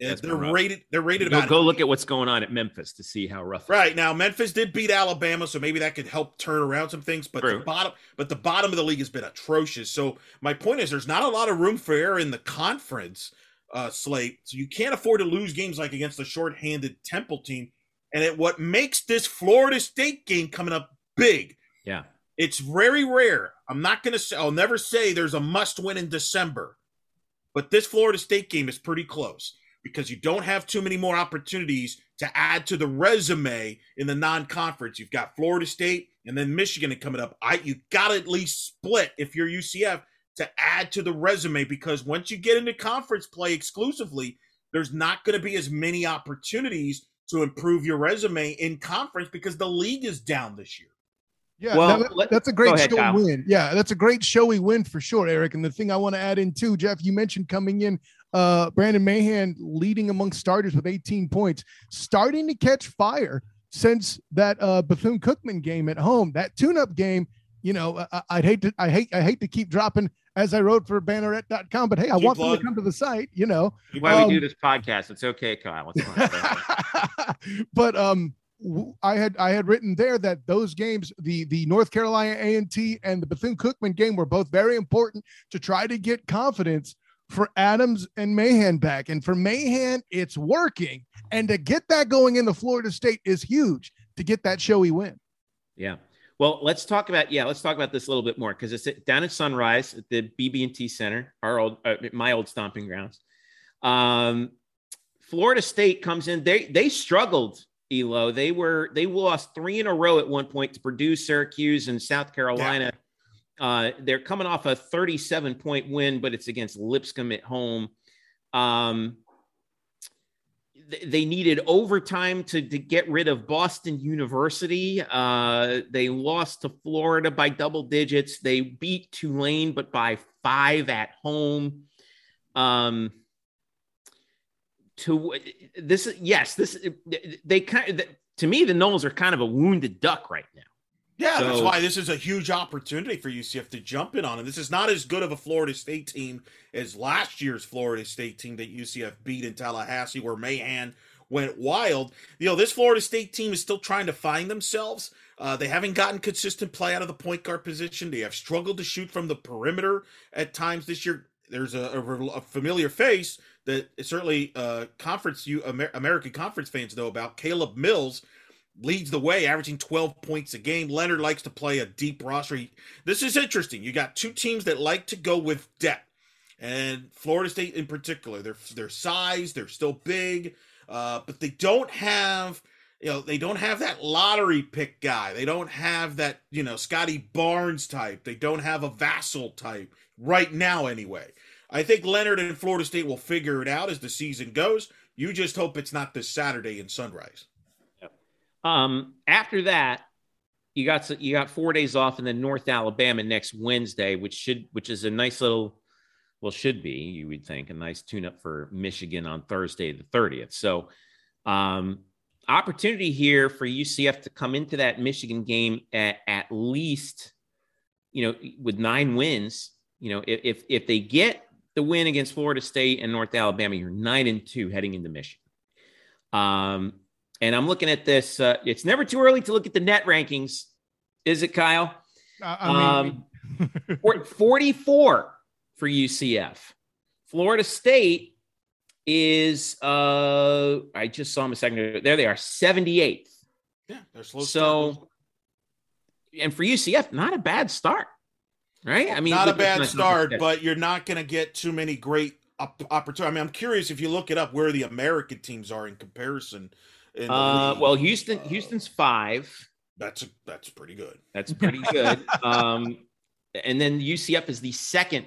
That's they're rated. They're rated
go,
about.
Go look at what's going on at Memphis to see how rough.
Right now, Memphis did beat Alabama, so maybe that could help turn around some things. But True. the bottom, but the bottom of the league has been atrocious. So my point is, there's not a lot of room for error in the conference uh, slate. So you can't afford to lose games like against the short-handed Temple team. And it, what makes this Florida State game coming up big?
Yeah,
it's very rare. I'm not gonna say. I'll never say there's a must-win in December, but this Florida State game is pretty close because you don't have too many more opportunities to add to the resume in the non-conference. You've got Florida State and then Michigan coming up. I you got to at least split if you're UCF to add to the resume because once you get into conference play exclusively, there's not going to be as many opportunities to improve your resume in conference because the league is down this year.
Yeah, well, that, that's a great ahead, showy Kyle. win. Yeah, that's a great showy win for sure, Eric. And the thing I want to add in too, Jeff, you mentioned coming in, uh, Brandon Mahan leading among starters with 18 points, starting to catch fire since that uh, Bethune Cookman game at home. That tune-up game, you know, I, would hate to, I hate, I hate to keep dropping as I wrote for banneret.com, but hey, I want them to come to the site, you know.
Why um, we do this podcast? It's okay, Kyle.
It's but um, I had I had written there that those games, the the North Carolina A and T and the Bethune Cookman game, were both very important to try to get confidence for Adams and Mahan back. And for Mahan, it's working. And to get that going in the Florida State is huge to get that showy win.
Yeah. Well, let's talk about yeah, let's talk about this a little bit more because it's down at Sunrise at the BB&T Center, our old uh, my old stomping grounds. Um, Florida State comes in. They they struggled Elo. They were they lost three in a row at one point to Purdue, Syracuse, and South Carolina. Yeah. Uh, they're coming off a 37 point win, but it's against Lipscomb at home. Um, they needed overtime to, to get rid of Boston University. Uh, they lost to Florida by double digits. They beat Tulane, but by five at home. Um, to this yes this they kind of to me the Noles are kind of a wounded duck right now.
Yeah, so, that's why this is a huge opportunity for UCF to jump in on. And this is not as good of a Florida State team as last year's Florida State team that UCF beat in Tallahassee, where Mahan went wild. You know, this Florida State team is still trying to find themselves. Uh, they haven't gotten consistent play out of the point guard position. They have struggled to shoot from the perimeter at times this year. There's a, a, a familiar face that certainly uh, conference you Amer- American conference fans know about. Caleb Mills leads the way, averaging 12 points a game. Leonard likes to play a deep roster. He, this is interesting. You got two teams that like to go with depth, and Florida State in particular. Their their size, they're still big, uh, but they don't have. You know, they don't have that lottery pick guy. They don't have that, you know, Scottie Barnes type. They don't have a Vassell type right now, anyway. I think Leonard and Florida State will figure it out as the season goes. You just hope it's not this Saturday in Sunrise.
Um, after that, you got you got four days off, and then North Alabama next Wednesday, which should which is a nice little, well, should be you would think a nice tune up for Michigan on Thursday the thirtieth. So, um, opportunity here for UCF to come into that Michigan game at at least, you know, with nine wins. You know, if if they get the win against Florida State and North Alabama, you're nine and two heading into Michigan. Um, and I'm looking at this. Uh, it's never too early to look at the net rankings, is it, Kyle? I mean, um, 44 for UCF. Florida State is, uh, I just saw them a second ago. There they are, 78th.
Yeah, they're slow.
So, and for UCF, not a bad start, right? I mean,
not a bad start, but you're not going to get too many great opportunities. I mean, I'm curious if you look it up where the American teams are in comparison
uh, well, Houston, uh, Houston's five.
That's that's pretty good.
That's pretty good. um, and then UCF is the second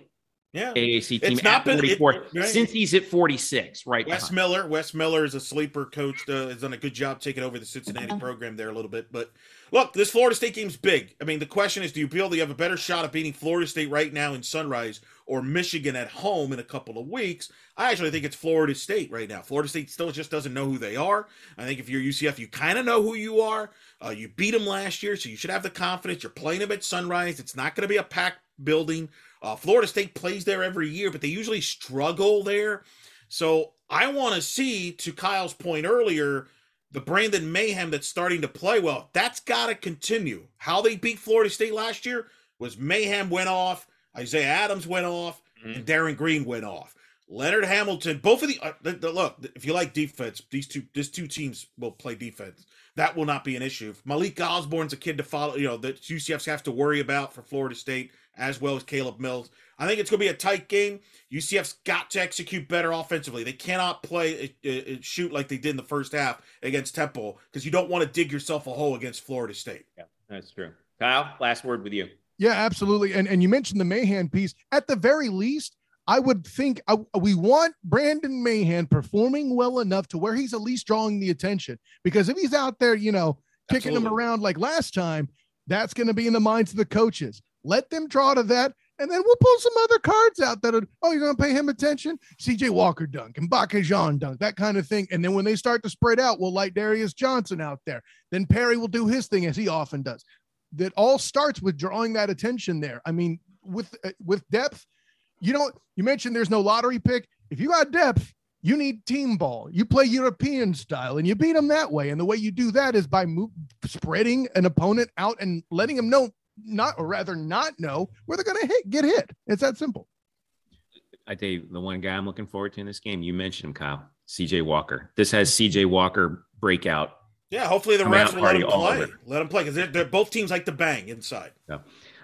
yeah. AAC team it's not been, 44 it, right. since he's at 46, right?
Wes
behind.
Miller, Wes Miller is a sleeper coach. Uh, has done a good job taking over the Cincinnati program there a little bit. But look, this Florida State game's big. I mean, the question is, do you feel that you have a better shot of beating Florida State right now in Sunrise or Michigan at home in a couple of weeks? I actually think it's Florida State right now. Florida State still just doesn't know who they are. I think if you're UCF, you kind of know who you are. Uh, you beat them last year, so you should have the confidence. You're playing them at Sunrise. It's not going to be a packed building. Uh, Florida State plays there every year, but they usually struggle there. So I want to see, to Kyle's point earlier, the Brandon Mayhem that's starting to play well. That's got to continue. How they beat Florida State last year was Mayhem went off, Isaiah Adams went off, mm-hmm. and Darin Green went off. Leonard Hamilton, both of the, uh, the, the, look. If you like defense, these two, these two teams will play defense. That will not be an issue. Malik Osborne's a kid to follow. You know that UCFs have to worry about for Florida State as well as Caleb Mills. I think it's going to be a tight game. UCF's got to execute better offensively. They cannot play uh, uh, shoot like they did in the first half against Temple because you don't want to dig yourself a hole against Florida State.
Yeah, that's true. Kyle, last word with you.
Yeah, absolutely. And and you mentioned the Mahan piece. At the very least, I would think uh, we want Brandon Mahan performing well enough to where he's at least drawing the attention. Because if he's out there, you know, kicking Absolutely. him around like last time, that's going to be in the minds of the coaches. Let them draw to that. And then we'll pull some other cards out that are, oh, you're going to pay him attention? CJ Walker dunk and Baka Jean dunk, that kind of thing. And then when they start to spread out, we'll light Darius Johnson out there. Then Perry will do his thing as he often does. That all starts with drawing that attention there. I mean, with uh, with depth, you don't, you mentioned there's no lottery pick. If you got depth, you need team ball. You play European style and you beat them that way. And the way you do that is by move, spreading an opponent out and letting them know not, or rather not know where they're going to hit, get hit. It's that simple.
I tell you, the one guy I'm looking forward to in this game, you mentioned him, Kyle, CJ Walker. This has CJ Walker breakout.
Yeah, hopefully the refs will let him play. Let him play because they're, they're, both teams like to bang inside.
Yeah.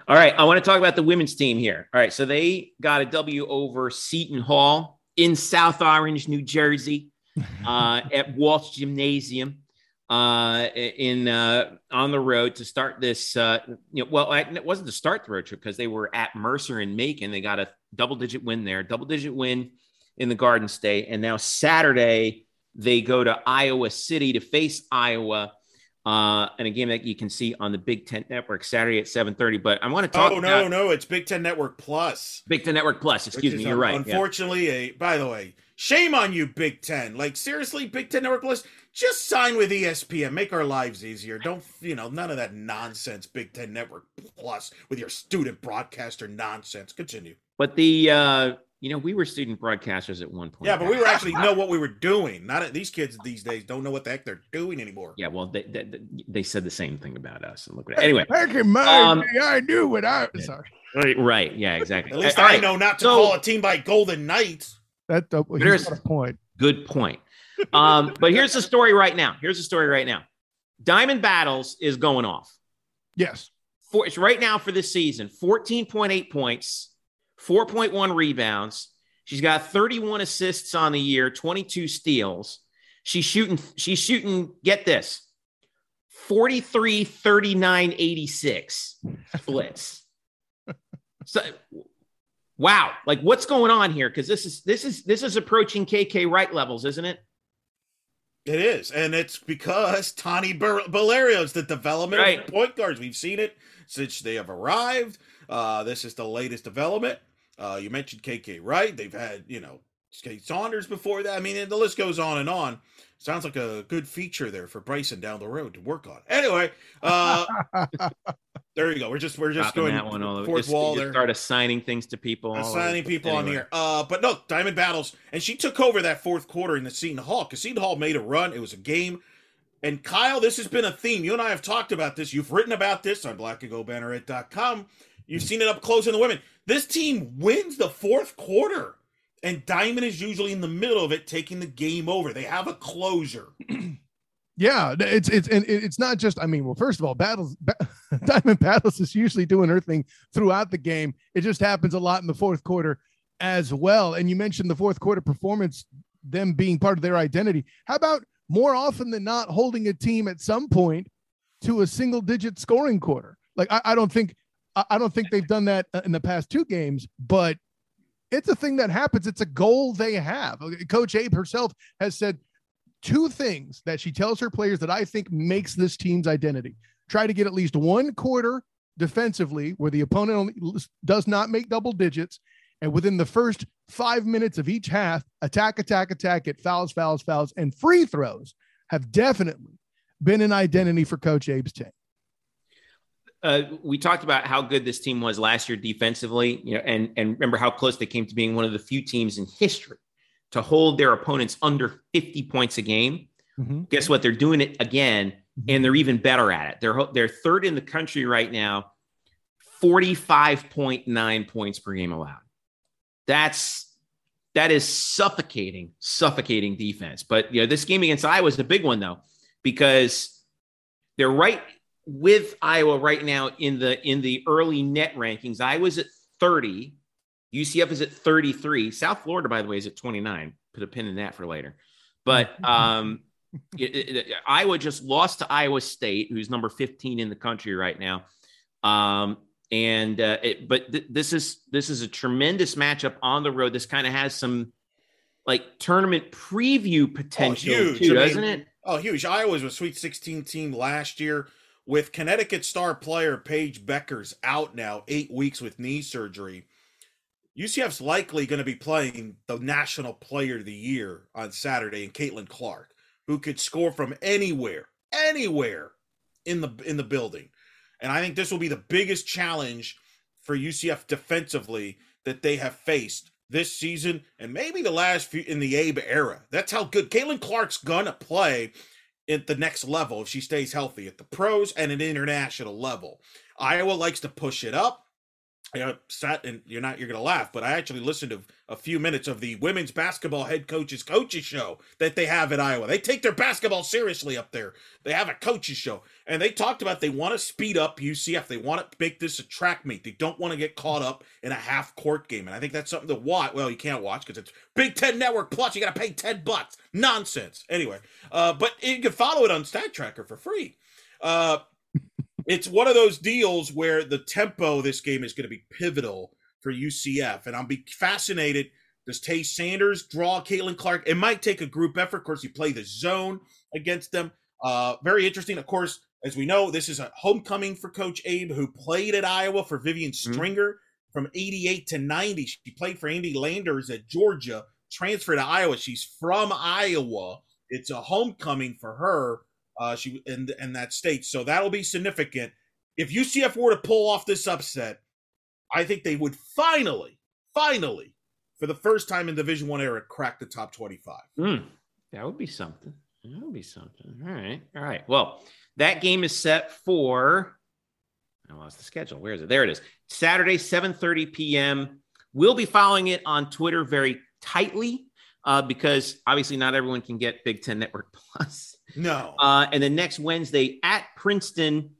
All right, I want to talk about the women's team here. All right, so they got a W over Seton Hall in South Orange, New Jersey, uh, at Walsh Gymnasium uh, in uh, on the road to start this. Uh, you know, well, it wasn't to start the road trip because they were at Mercer and Macon. They got a double digit win there, double digit win in the Garden State, and now Saturday they go to Iowa City to face Iowa. Uh, and a game that you can see on the Big Ten Network Saturday at 7:30. But I want to talk.
Oh no, no, it's Big Ten Network Plus.
Big Ten Network Plus. Excuse me, you're right.
Unfortunately, yeah. a by the way, shame on you, Big Ten. Like seriously, Big Ten Network Plus just sign with ESPN. Make our lives easier. Don't you know none of that nonsense. Big Ten Network Plus with your student broadcaster nonsense. Continue.
But the uh, you know we were student broadcasters at one point.
Yeah, but we were actually know what we were doing. Not these kids these days don't know what the heck they're doing anymore.
Yeah, well they they, they said the same thing about us. And look at anyway.
Back in my um, day, I knew what I. Yeah. Sorry.
Right, right. Yeah, exactly.
At least All I right. know not to so, call a team by Golden Knights.
That uh, there's a point.
Good point. Um, but here's the story right now. Here's the story right now. Diamond Battles is going off.
Yes.
For, it's right now for this season 14.8 points, 4.1 rebounds. She's got 31 assists on the year, 22 steals. She's shooting, she's shooting, get this 43, 39, 86 splits. so wow, like what's going on here? Because this is this is this is approaching KK Wright levels, isn't it?
It is, and it's because Tony Tani is the development right. of point guards. We've seen it since they have arrived. Uh, this is the latest development. Uh, you mentioned KK Wright. They've had, you know, Kate Saunders before that. I mean, the list goes on and on. Sounds like a good feature there for Bryson down the road to work on. Anyway, uh, there you go. We're just we're just Dropping going that one all fourth
just,
wall
there. Start assigning things to people.
Assigning people anyway. on here. Uh, but no, Diamond Battles, and she took over that fourth quarter in the Seton Hall because Seton Hall made a run. It was a game. And Kyle, this has been a theme. You and I have talked about this. You've written about this on blackandgoldbanneret.com. You've seen it up close in the women. This team wins the fourth quarter and Diamond is usually in the middle of it, taking the game over. They have a closure.
yeah, it's it's and it's not just. I mean, well, first of all, battles Diamond Battles is usually doing her thing throughout the game. It just happens a lot in the fourth quarter as well. And you mentioned the fourth quarter performance, them being part of their identity. How about more often than not holding a team at some point to a single digit scoring quarter? Like I, I don't think I don't think they've done that in the past two games, but it's a thing that happens. It's a goal they have. Uh, Coach Abe herself has said two things that she tells her players that I think makes this team's identity. Try to get at least one quarter defensively where the opponent only does not make double digits. And within the first five minutes of each half, attack, attack, attack, get fouls, fouls, fouls, and free throws have definitely been an identity for Coach Abe's team
uh, we talked about how good this team was last year defensively, you know, and and remember how close they came to being one of the few teams in history to hold their opponents under 50 points a game. Mm-hmm. Guess what? They're doing it again, mm-hmm. and they're even better at it. They're they're third in the country right now, 45.9 points per game allowed. That's that is suffocating, suffocating defense. But you know, this game against Iowa is a big one though, because they're right with Iowa right now in the in the early net rankings. I was at 30. UCF is at 33. South Florida, by the way, is at 29. Put a pin in that for later. But um, it, it, it, Iowa just lost to Iowa State, who's number 15 in the country right now. Um, and uh, it, but th- this is this is a tremendous matchup on the road. This kind of has some like tournament preview potential
huge.
too,
I
doesn't it?
Oh, huge. Iowa was a Sweet 16 team last year with Connecticut star player Paige Bueckers out now, eight weeks with knee surgery. UCF's likely going to be playing the National Player of the Year on Saturday, and Caitlin Clark, who could score from anywhere, anywhere in the in the building. And I think this will be the biggest challenge for UCF defensively that they have faced this season and maybe the last few in the Abe era. That's how good Caitlin Clark's gonna play at the next level if she stays healthy at the pros and an international level. Iowa likes to push it up. You know, sat and you're not you're gonna laugh, but I actually listened to a few minutes of the women's basketball head coaches coaches show that they have at Iowa. They take their basketball seriously up there. They have a coaches show, and they talked about they want to speed up UCF. They want to make this a track meet. They don't want to get caught up in a half court game, and I think that's something to watch. Well, you can't watch because it's Big Ten Network Plus. You got to pay ten bucks. Nonsense. Anyway, uh, but you can follow it on Stat Tracker for free. Uh, it's one of those deals where the tempo of this game is going to be pivotal for UCF, and I'll be fascinated. Does Tay Sanders draw Caitlin Clark? It might take a group effort. Of course, you play the zone against them. Uh, very interesting. Of course, as we know, this is a homecoming for Coach Abe, who played at Iowa for Vivian Stringer mm-hmm. from 88 to 90. She played for Andy Landers at Georgia, transferred to Iowa. She's from Iowa. It's a homecoming for her. Uh, she in in that state, so that'll be significant. If UCF were to pull off this upset, I think they would finally, finally, for the first time in Division One era, crack the top twenty-five.
Mm, that would be something. That would be something. All right, all right. Well, that game is set for. I lost the schedule. Where is it? There it is. Saturday, 7:30 p.m. We'll be following it on Twitter very tightly uh, because obviously not everyone can get Big Ten Network Plus.
No.
Uh, and then next Wednesday at Princeton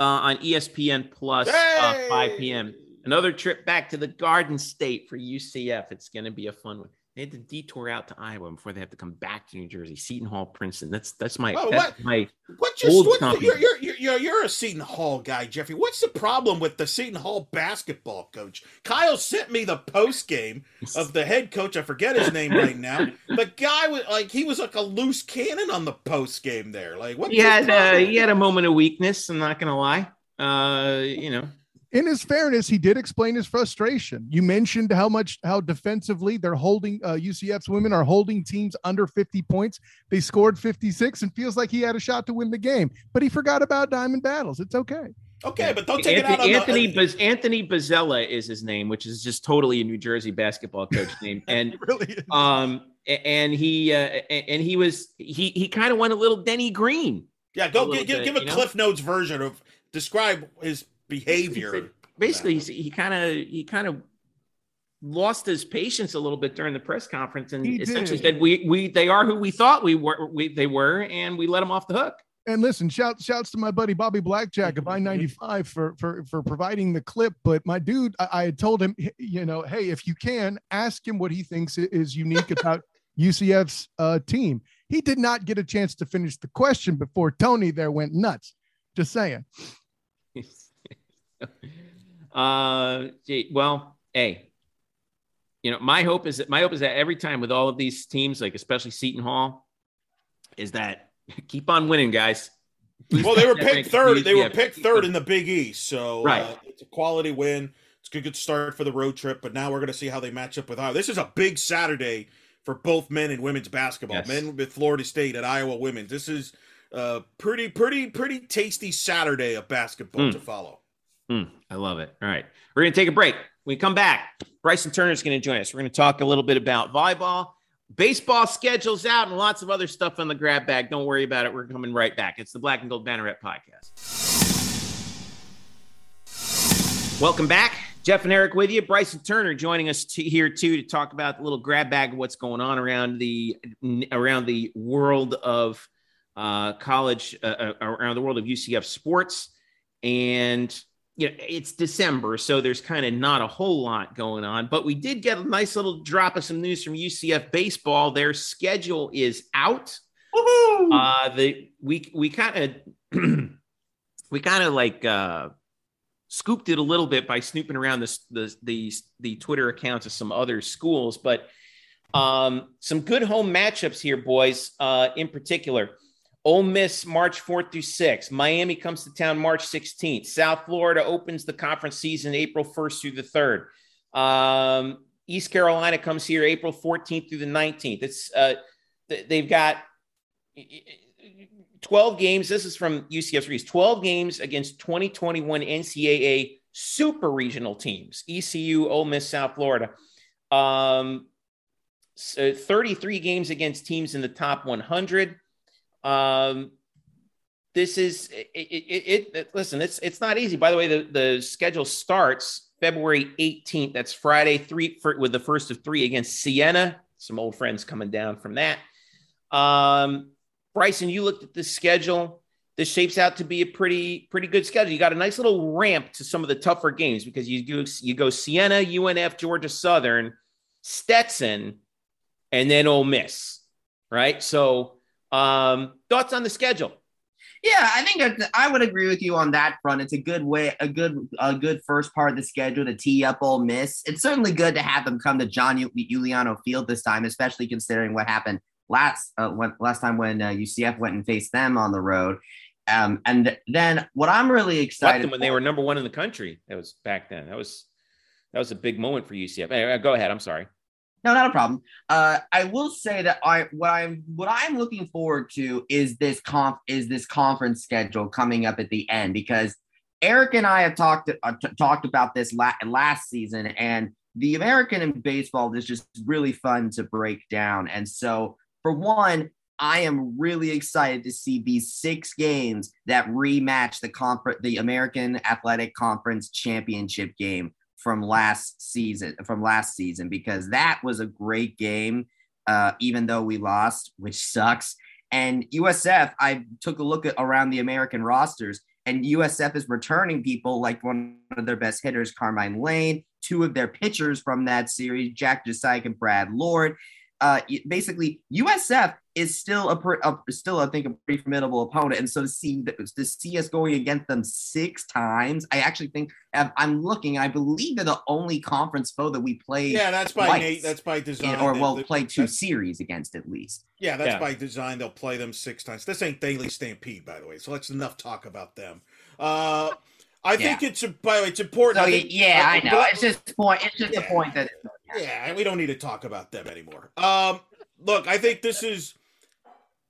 uh, on ESPN Plus, uh, 5 p.m. Another trip back to the Garden State for UCF. It's going to be a fun one. They had to detour out to Iowa before they have to come back to New Jersey. Seton Hall, Princeton. That's that's my
Oh,
that's
what-
my
What just
Old
what, you're, you're, you're, you're, a Seton Hall guy, Jeffrey. What's the problem with the Seton Hall basketball coach? Kyle sent me the post game of the head coach. I forget his name right now. The guy was like he was like a loose cannon on the post game there. Like what?
he had uh, he had a moment of weakness. I'm not going to lie. Uh, you know,
in his fairness, he did explain his frustration. You mentioned how much how defensively they're holding uh, UCF's women are holding teams under 50 points. They scored 56 and feels like he had a shot to win the game, but he forgot about diamond battles. It's okay.
okay, but don't take it out
Anthony
on
Anthony,
the,
Baz- Anthony Bozzella is his name, which is just totally a New Jersey basketball coach name, and
really
um and he uh, and he was he he kind of went a little Denny Green.
yeah. Go
little
give, give,
bit,
give a
you know?
Cliff Notes version of describe his behavior.
Basically, he's- he kind of he kind of lost his patience a little bit during the press conference and
He
essentially
did.
said we we they are who we thought we were we they were and we let them off the hook.
And listen, shout shouts to my buddy Bobby Blackjack of I ninety five for for for providing the clip. But my dude, I, I had told him, you know, hey, if you can, ask him what he thinks is unique about UCF's uh, team. He did not get a chance to finish the question before Tony there went nuts. Just saying.
uh, gee, well, hey, you know, my hope is that my hope is that every time with all of these teams, like especially Seton Hall, is that keep on winning, guys.
Well, they were picked third. They were picked third in the Big East, so
Right.
uh, it's a quality win. It's a good, good start for the road trip. But now we're going to see how they match up with Iowa. This is a big Saturday for both men and women's basketball.
Yes.
Men with Florida State and Iowa women's. This is a pretty, pretty, pretty tasty Saturday of basketball
Mm.
to follow.
Mm, I love it. All right. We're going to take a break. When we come back, Bryson Turner is going to join us. We're going to talk a little bit about volleyball, baseball schedules out, and lots of other stuff on the grab bag. Don't worry about it. We're coming right back. It's the Black and Gold Banneret podcast. Welcome back. Jeff and Eric with you. Bryson Turner joining us to, here too to talk about the little grab bag of what's going on around the around the world of uh, college uh, uh around the world of UCF sports. And you know, it's December, so there's kind of not a whole lot going on. But we did get a nice little drop of some news from UCF baseball. Their schedule is out. Woo Uh, the we we kind of we kind of like uh, scooped it a little bit by snooping around the the the, the Twitter accounts of some other schools, but um, some good home matchups here, boys. Uh, in particular, Ole Miss March 4th through 6th. Miami comes to town March 16th. South Florida opens the conference season April 1st through the 3rd. Um, East Carolina comes here April 14th through the 19th. It's uh, they've got 12 games. This is from UCF Reese 12 games against 2021 NCAA super regional teams ECU, Ole Miss, South Florida. Um, so 33 games against teams in the top 100. Um, this is it, it, it, Listen, it's it's not easy. By the way, the the schedule starts February 18th. That's Friday, three for, with the first of three against Siena. Some old friends coming down from that. Um, Bryson, you looked at the schedule. This shapes out to be a pretty pretty good schedule. You got a nice little ramp to some of the tougher games because you do you go Siena, UNF, Georgia Southern, Stetson, and then Ole Miss. Right. So um, thoughts on the schedule?
Yeah, I think I would agree with you on that front. It's a good way, a good, a good first part of the schedule to tee up Ole Miss. It's certainly good to have them come to John Euliano Field this time, especially considering what happened last uh, when, last time when uh, UCF went and faced them on the road. Um, and then what I'm really excited
when for, they were number one in the country. That was back then. That was that was a big moment for UCF. Anyway, go ahead. I'm sorry.
No, not a problem. Uh, I will say that I what I'm what I'm looking forward to is this conf is this conference schedule coming up at the end because Eric and I have talked uh, t- talked about this la- last season and the American in baseball is just really fun to break down and so for one I am really excited to see these six games that rematch the conference the American Athletic Conference championship game from last season from last season because that was a great game uh, even though we lost which sucks. And usf i took a look at around the american rosters and usf is returning people like one of their best hitters carmine lane two of their pitchers from that series jack Jasiak and brad lord uh, basically USF is still a, a, still I think a pretty formidable opponent, and so to see to see us going against them six times, I actually think I'm looking. I believe they're the only conference foe that we play.
Yeah, that's by Nate. That's by design.
or we'll play two series against at least.
Yeah, that's yeah. by design. They'll play them six times. This ain't Daily Stampede, by the way. So let's enough talk about them. Uh, I think yeah. it's by the way, it's important.
So,
think,
yeah, I, I know. It's just point. It's just yeah. the point that.
Yeah, we don't need to talk about them anymore. Um, look, I think this is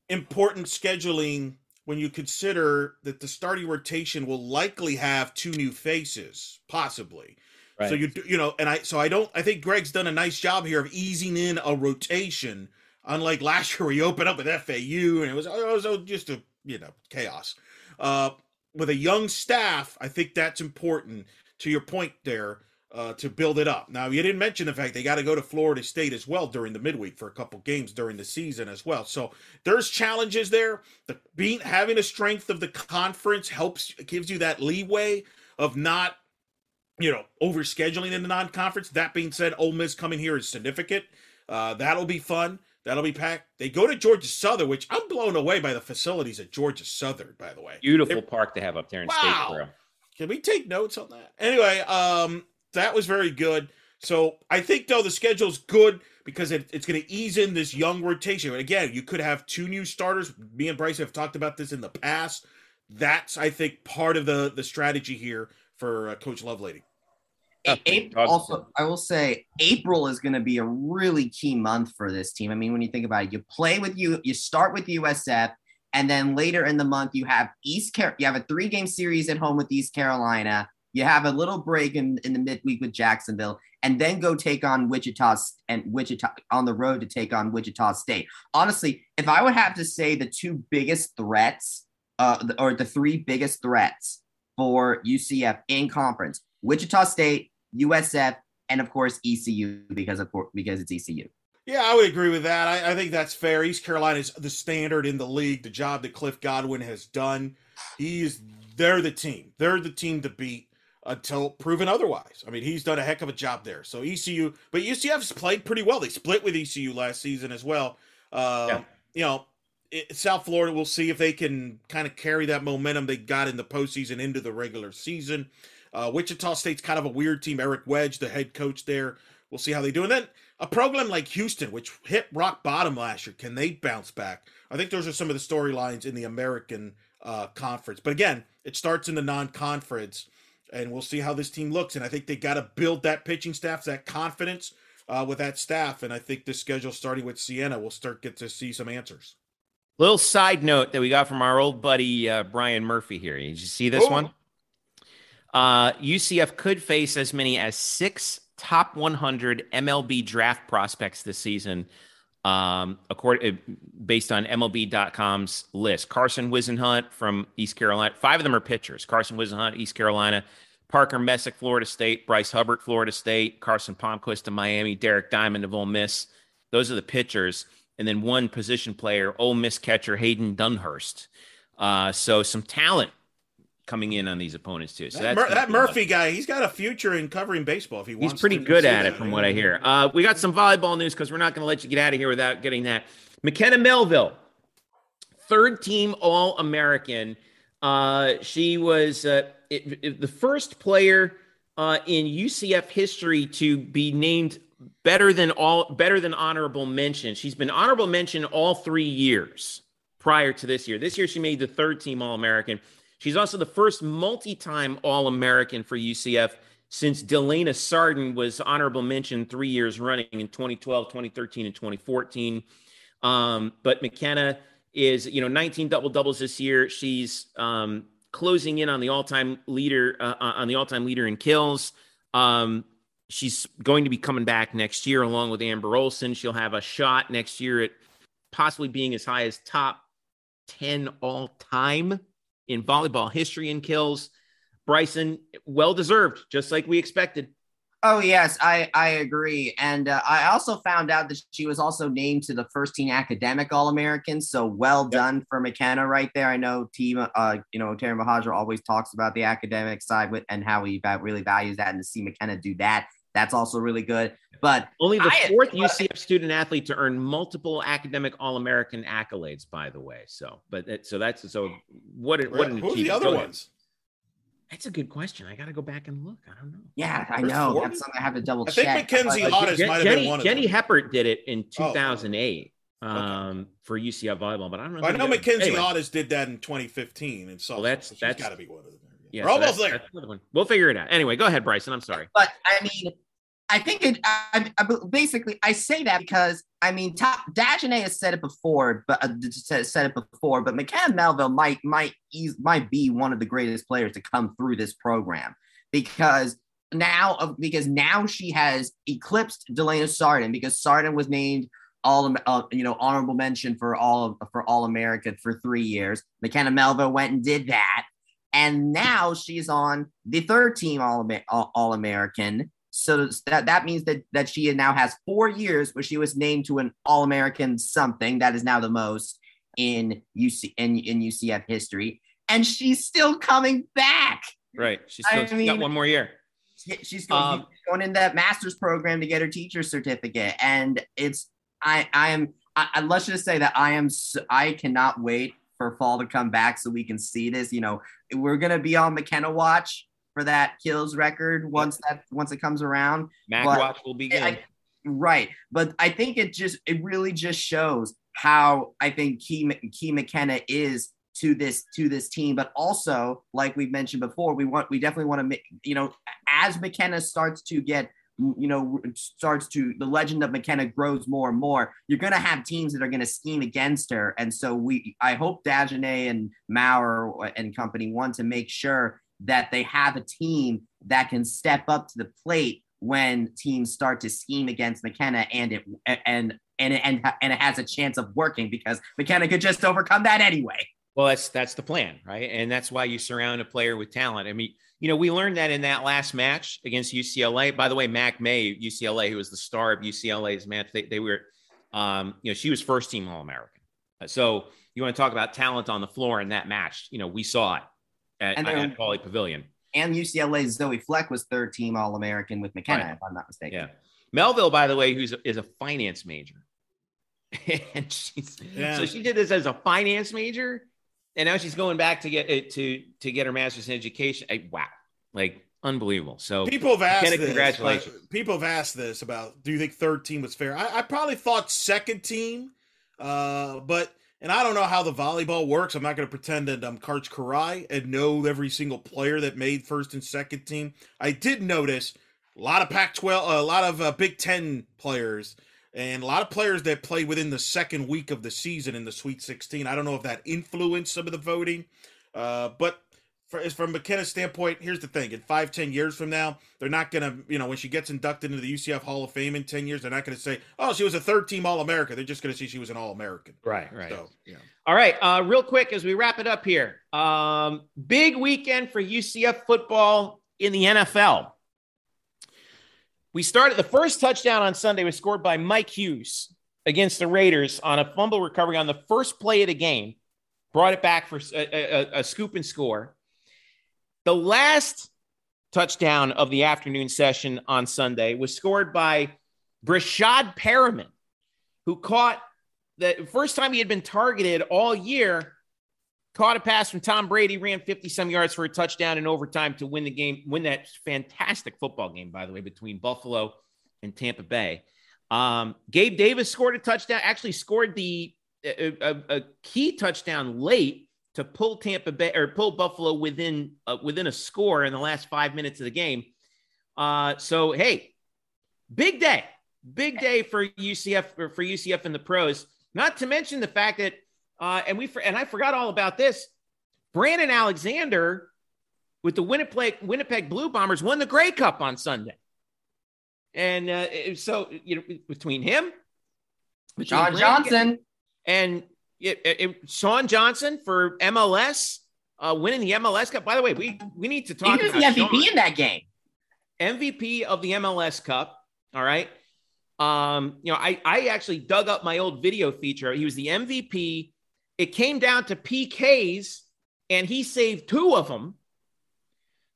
important scheduling when you consider that the starting rotation will likely have two new faces, possibly. Right. So you you know, and I so I don't I think Greg's done a nice job here of easing in a rotation. Unlike last year, we opened up with FAU and it was, it was just a you know chaos. Uh, with a young staff, I think that's important. To your point there, uh, to build it up. Now, you didn't mention the fact they got to go to Florida State as well during the midweek for a couple games during the season as well. So there's challenges there. The being having a strength of the conference helps gives you that leeway of not, you know, overscheduling in the non-conference. That being said, Ole Miss coming here is significant. Uh, that'll be fun. That'll be packed. They go to Georgia Southern, which I'm blown away by the facilities at Georgia Southern. By the way,
beautiful They're, park to have up there in wow. Statesboro.
Can we take notes on that? Anyway, um, that was very good. So I think though the schedule's good because it, it's going to ease in this young rotation. And again, you could have two new starters. Me and Bryce have talked about this in the past. That's I think part of the the strategy here for uh, Coach Lovelady.
April, also, I will say April is going to be a really key month for this team. I mean, when you think about it, you play with you, you start with USF, and then later in the month you have East Car- you have a three game series at home with East Carolina, you have a little break in, in the midweek with Jacksonville, and then go take on Wichita and Wichita on the road to take on Wichita State. Honestly, if I would have to say the two biggest threats, uh, or the three biggest threats for UCF in conference, Wichita State, USF, and of course ECU because of because it's ECU.
Yeah, I would agree with that. I, I think that's fair. East Carolina is the standard in the league. The job that Cliff Godwin has done, he is. They're the team. They're the team to beat until proven otherwise. I mean, he's done a heck of a job there. So ECU, but UCF's played pretty well. They split with ECU last season as well. Uh, yeah. You know, it, South Florida, we'll see if they can kind of carry that momentum they got in the postseason into the regular season. Uh, Wichita State's kind of a weird team. Eric Wedge, the head coach there. We'll see how they do. And then a program like Houston, which hit rock bottom last year, can they bounce back? I think those are some of the storylines in the American uh, conference. But again, it starts in the non-conference, and we'll see how this team looks. And I think they got to build that pitching staff, that confidence uh, with that staff. And I think this schedule, starting with Siena, will start get to see some answers.
Little side note that we got from our old buddy uh, Brian Murphy here. Did you see this one? Uh, UCF could face as many as six top 100 MLB draft prospects this season, um, according uh, based on MLB.com's list. Carson Whisenhunt from East Carolina. Five of them are pitchers. Carson Whisenhunt, East Carolina. Parker Messick, Florida State. Bryce Hubbard, Florida State. Carson Palmquist of Miami. Derek Diamond of Ole Miss. Those are the pitchers. And then one position player, Ole Miss catcher Hayden Dunhurst. Uh, so some talent coming in on these opponents too. So
that, Mur- that Murphy guy, he's got a future in covering baseball if he wants. To.
He's pretty good at it, from what I hear. Uh, we got some volleyball news because we're not going to let you get out of here without getting that. McKenna Melville, third team All American. Uh, she was uh, it, it, the first player uh, in UCF history to be named better than all better than honorable mention. She's been honorable mention all three years prior to this year. This year she made the third team All American. She's also the first multi time All American for UCF since Delana Sarden was honorable mention three years running in 2012, 2013, and 2014. Um, but McKenna is, you know, 19 double doubles this year. She's um, closing in on the all time leader, uh, uh, on the all time leader in kills. Um, she's going to be coming back next year along with Amber Olson. She'll have a shot next year at possibly being as high as top 10 all time in volleyball history in kills. Bryson, well deserved, just like we expected.
Oh yes, I I agree, and uh, I also found out that she was also named to the first team academic All American. So well yep. done for McKenna right there. I know team, uh, you know Terry Mohajir always talks about the academic side with and how he really values that, and to see McKenna do that, that's also really good. But
only the I, fourth UCF student athlete to earn multiple academic All American accolades, by the way. So, but it, so that's so what what an
Who's the other Go ones?
That's a good question. I got to go back and look. I don't know.
Yeah, I know. That's something I have to double
I
check.
I think Mackenzie Hodges uh, might have
Jenny,
been one of
Jenny
them.
Heppert did it in 2008 oh, um, okay. for UCF volleyball, but I don't know.
I know Mackenzie anyway. Hodges did that in 2015 and so
well, that's
so
that's
got to be one of them.
Yeah,
We're
so
almost
that's,
there.
That's we'll figure it out. Anyway, go ahead, Bryson. I'm sorry.
But I mean, I think it. I, I, basically I say that because I mean, Todd Dagenais has said it before, but uh, said it before. But McKenna Melville might might might be one of the greatest players to come through this program because now because now she has eclipsed Delana Sarden because Sarden was named all uh, you know honorable mention for all for All America for three years. McKenna Melville went and did that, and now she's on the third team All All American so that, that means that, that she now has four years where she was named to an All American something that is now the most in UC in, in UCF history, and she's still coming back.
Right, she's still I mean, got one more year.
She's going, um, going in that master's program to get her teacher's certificate, and it's I I am I, let's just say that I am I cannot wait for fall to come back so we can see this. You know, we're gonna be on McKenna watch for that kills record once that once it comes around.
Mac but Watch will be good. I,
right, but I think it just it really just shows how I think Key Key McKenna is to this to this team but also like we've mentioned before we want we definitely want to you know as mckenna starts to get you know starts to the legend of mckenna grows more and more you're going to have teams that are going to scheme against her and so we i hope dagenais and maurer and company want to make sure that they have a team that can step up to the plate when teams start to scheme against McKenna and it and and and, and it has a chance of working because McKenna could just overcome that anyway.
Well, that's that's the plan, right? And that's why you surround a player with talent. I mean, you know, we learned that in that last match against UCLA. By the way, Mac May, UCLA, who was the star of UCLA's match, they, they were Um, you know, she was first team All American. So you want to talk about talent on the floor in that match? You know, we saw it at,
And
at Pauley Pavilion.
And UCLA's Zoe Fleck was third team All American with McKenna,
Right.
if I'm not mistaken.
Yeah. Melville, by the way, who's a, is a finance major. and she's
Yeah.
so she did this as a finance major, and now she's going back to get it to to get her master's in education. I, wow, like unbelievable. So
People have asked
McKenna,
this.
congratulations.
like, people have asked this about do you think third team was fair? I, I probably thought second team, uh, but and I don't know how the volleyball works. I'm not going to pretend that I'm Karch Kiraly and know every single player that made first and second team. I did notice a lot of Pac-12, a lot of uh, Big Ten players, and a lot of players that played within the second week of the season in the Sweet 16. I don't know if that influenced some of the voting, uh, but from McKenna's standpoint, here's the thing: in five, ten years from now, they're not gonna, you know, when she gets inducted into the UCF Hall of Fame in ten years, they're not gonna say, "Oh, she was a third team All America." They're just gonna see she was an All American.
right, right.
So, yeah.
All right, uh, real quick as we wrap it up here. Um, big weekend for UCF football in the NFL. We started the first touchdown on Sunday was scored by Mike Hughes against the Raiders on a fumble recovery on the first play of the game. Brought it back for a, a- a scoop and score. The last touchdown of the afternoon session on Sunday was scored by Breshad Perriman, who caught the first time he had been targeted all year, caught a pass from Tom Brady, ran 50 some yards for a touchdown in overtime to win the game, win that fantastic football game, by the way, between Buffalo and Tampa Bay. Um, Gabe Davis scored a touchdown, actually scored the a, a, a key touchdown late to pull Tampa Bay or pull Buffalo within uh, within a score in the last five minutes of the game. Uh, so hey, big day, big day for UCF for for UCF in the pros. Not to mention the fact that, uh, and we and I forgot all about this. Brandon Alexander with the Winnipeg Winnipeg Blue Bombers won the Grey Cup on Sunday, and uh, so you know between him, between
John
Brandon-
Johnson.
and it, it, it- Sean Johnson for MLS, uh, winning the MLS Cup. By the way, we we need to
He
talk
was the MVP
Sean.
in that game.
MVP of the MLS Cup. All right. Um, you know, I I actually dug up my old video feature. He was the MVP. It came down to PKs, and he saved two of them.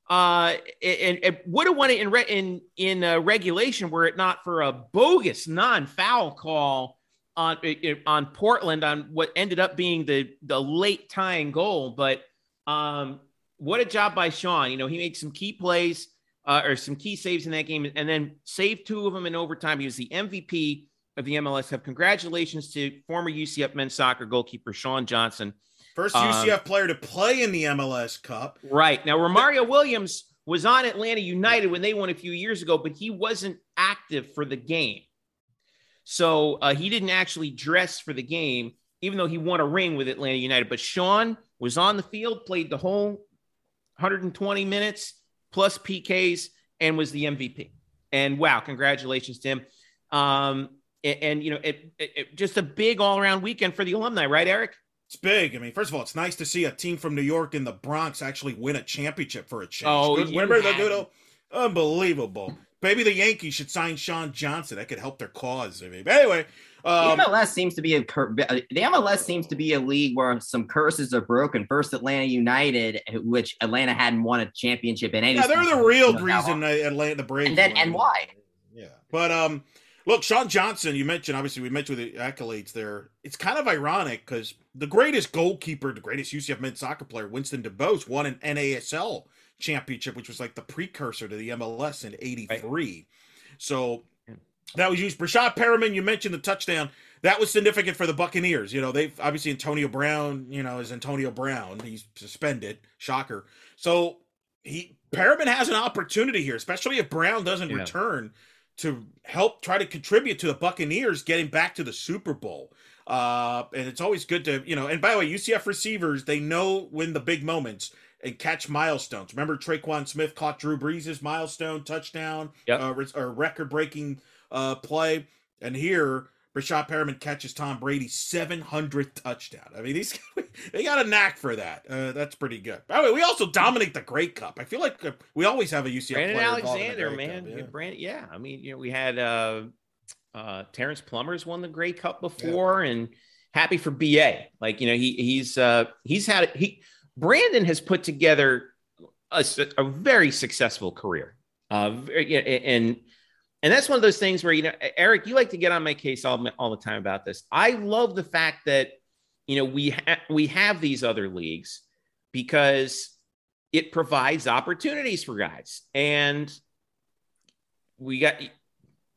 Uh, and it would have won it in re- in in uh, regulation were it not for a bogus non-foul call on on Portland on what ended up being the the late tying goal. But um, what a job by Sean! You know, he made some key plays uh, or some key saves in that game, and then saved two of them in overtime. He was the MVP of the MLS Cup. Congratulations to former UCF men's soccer goalkeeper Sean Johnson.
First
Um,
UCF player to play in the MLS Cup.
Right now, Romario Williams was on Atlanta United when they won a few years ago, but he wasn't active for the game, so uh, he didn't actually dress for the game, even though he won a ring with Atlanta United. But Sean was on the field, played the whole 120 minutes plus PKs, and was the MVP. And wow, congratulations to him. Um, and, and, you know, it, it- it- just a big all around weekend for the alumni, right, Eric?
It's big. I mean, first of all, it's nice to see a team from New York in the Bronx actually win a championship for a change.
Oh,
remember the
had
good old, unbelievable. Maybe the Yankees should sign Sean Johnson. That could help their cause. But anyway, um,
the MLS seems to be a cur- the MLS seems to be a league where some curses are broken. First, Atlanta United, which Atlanta hadn't won a championship in any.
yeah, they're the real reason Atlanta the Braves.
And then and why?
Yeah, but um, look, Sean Johnson. You mentioned obviously we mentioned the accolades there. It's kind of ironic because the greatest goalkeeper, the greatest UCF men's soccer player, Winston DuBose, won an NASL championship, which was like the precursor to the MLS in '83. So that was used. Breshad Perriman, you mentioned the touchdown. That was significant for the Buccaneers. You know, they've obviously Antonio Brown, you know, is Antonio Brown. He's suspended. Shocker. So he Perriman has an opportunity here, especially if Brown doesn't
Yeah.
return to help try to contribute to the Buccaneers getting back to the Super Bowl. Uh, and it's always good to, you know, and by the way, UCF receivers, they know when the big moments and catch milestones. Remember Tre'Quan Smith caught Drew Brees' milestone touchdown,
Yep.
uh, or record breaking uh, play. And here, Rashad Perriman catches Tom Brady's 700th touchdown. I mean, these they got a knack for that. Uh, that's pretty good. By the way, we also dominate the Great Cup. I feel like uh, we always have a UCF
Brandon
player involved in the
Alexander, man.
Cup,
Yeah. Brandon, yeah. I mean, you know, we had uh Uh, Terrance Plummer's won the Grey Cup before, yeah. and happy for BA. Like you know, he he's uh, he's had he Brandon has put together a, a very successful career. Uh, and and that's one of those things where you know, Eric, you like to get on my case all, all the time about this. I love the fact that you know we ha- we have these other leagues because it provides opportunities for guys, and we got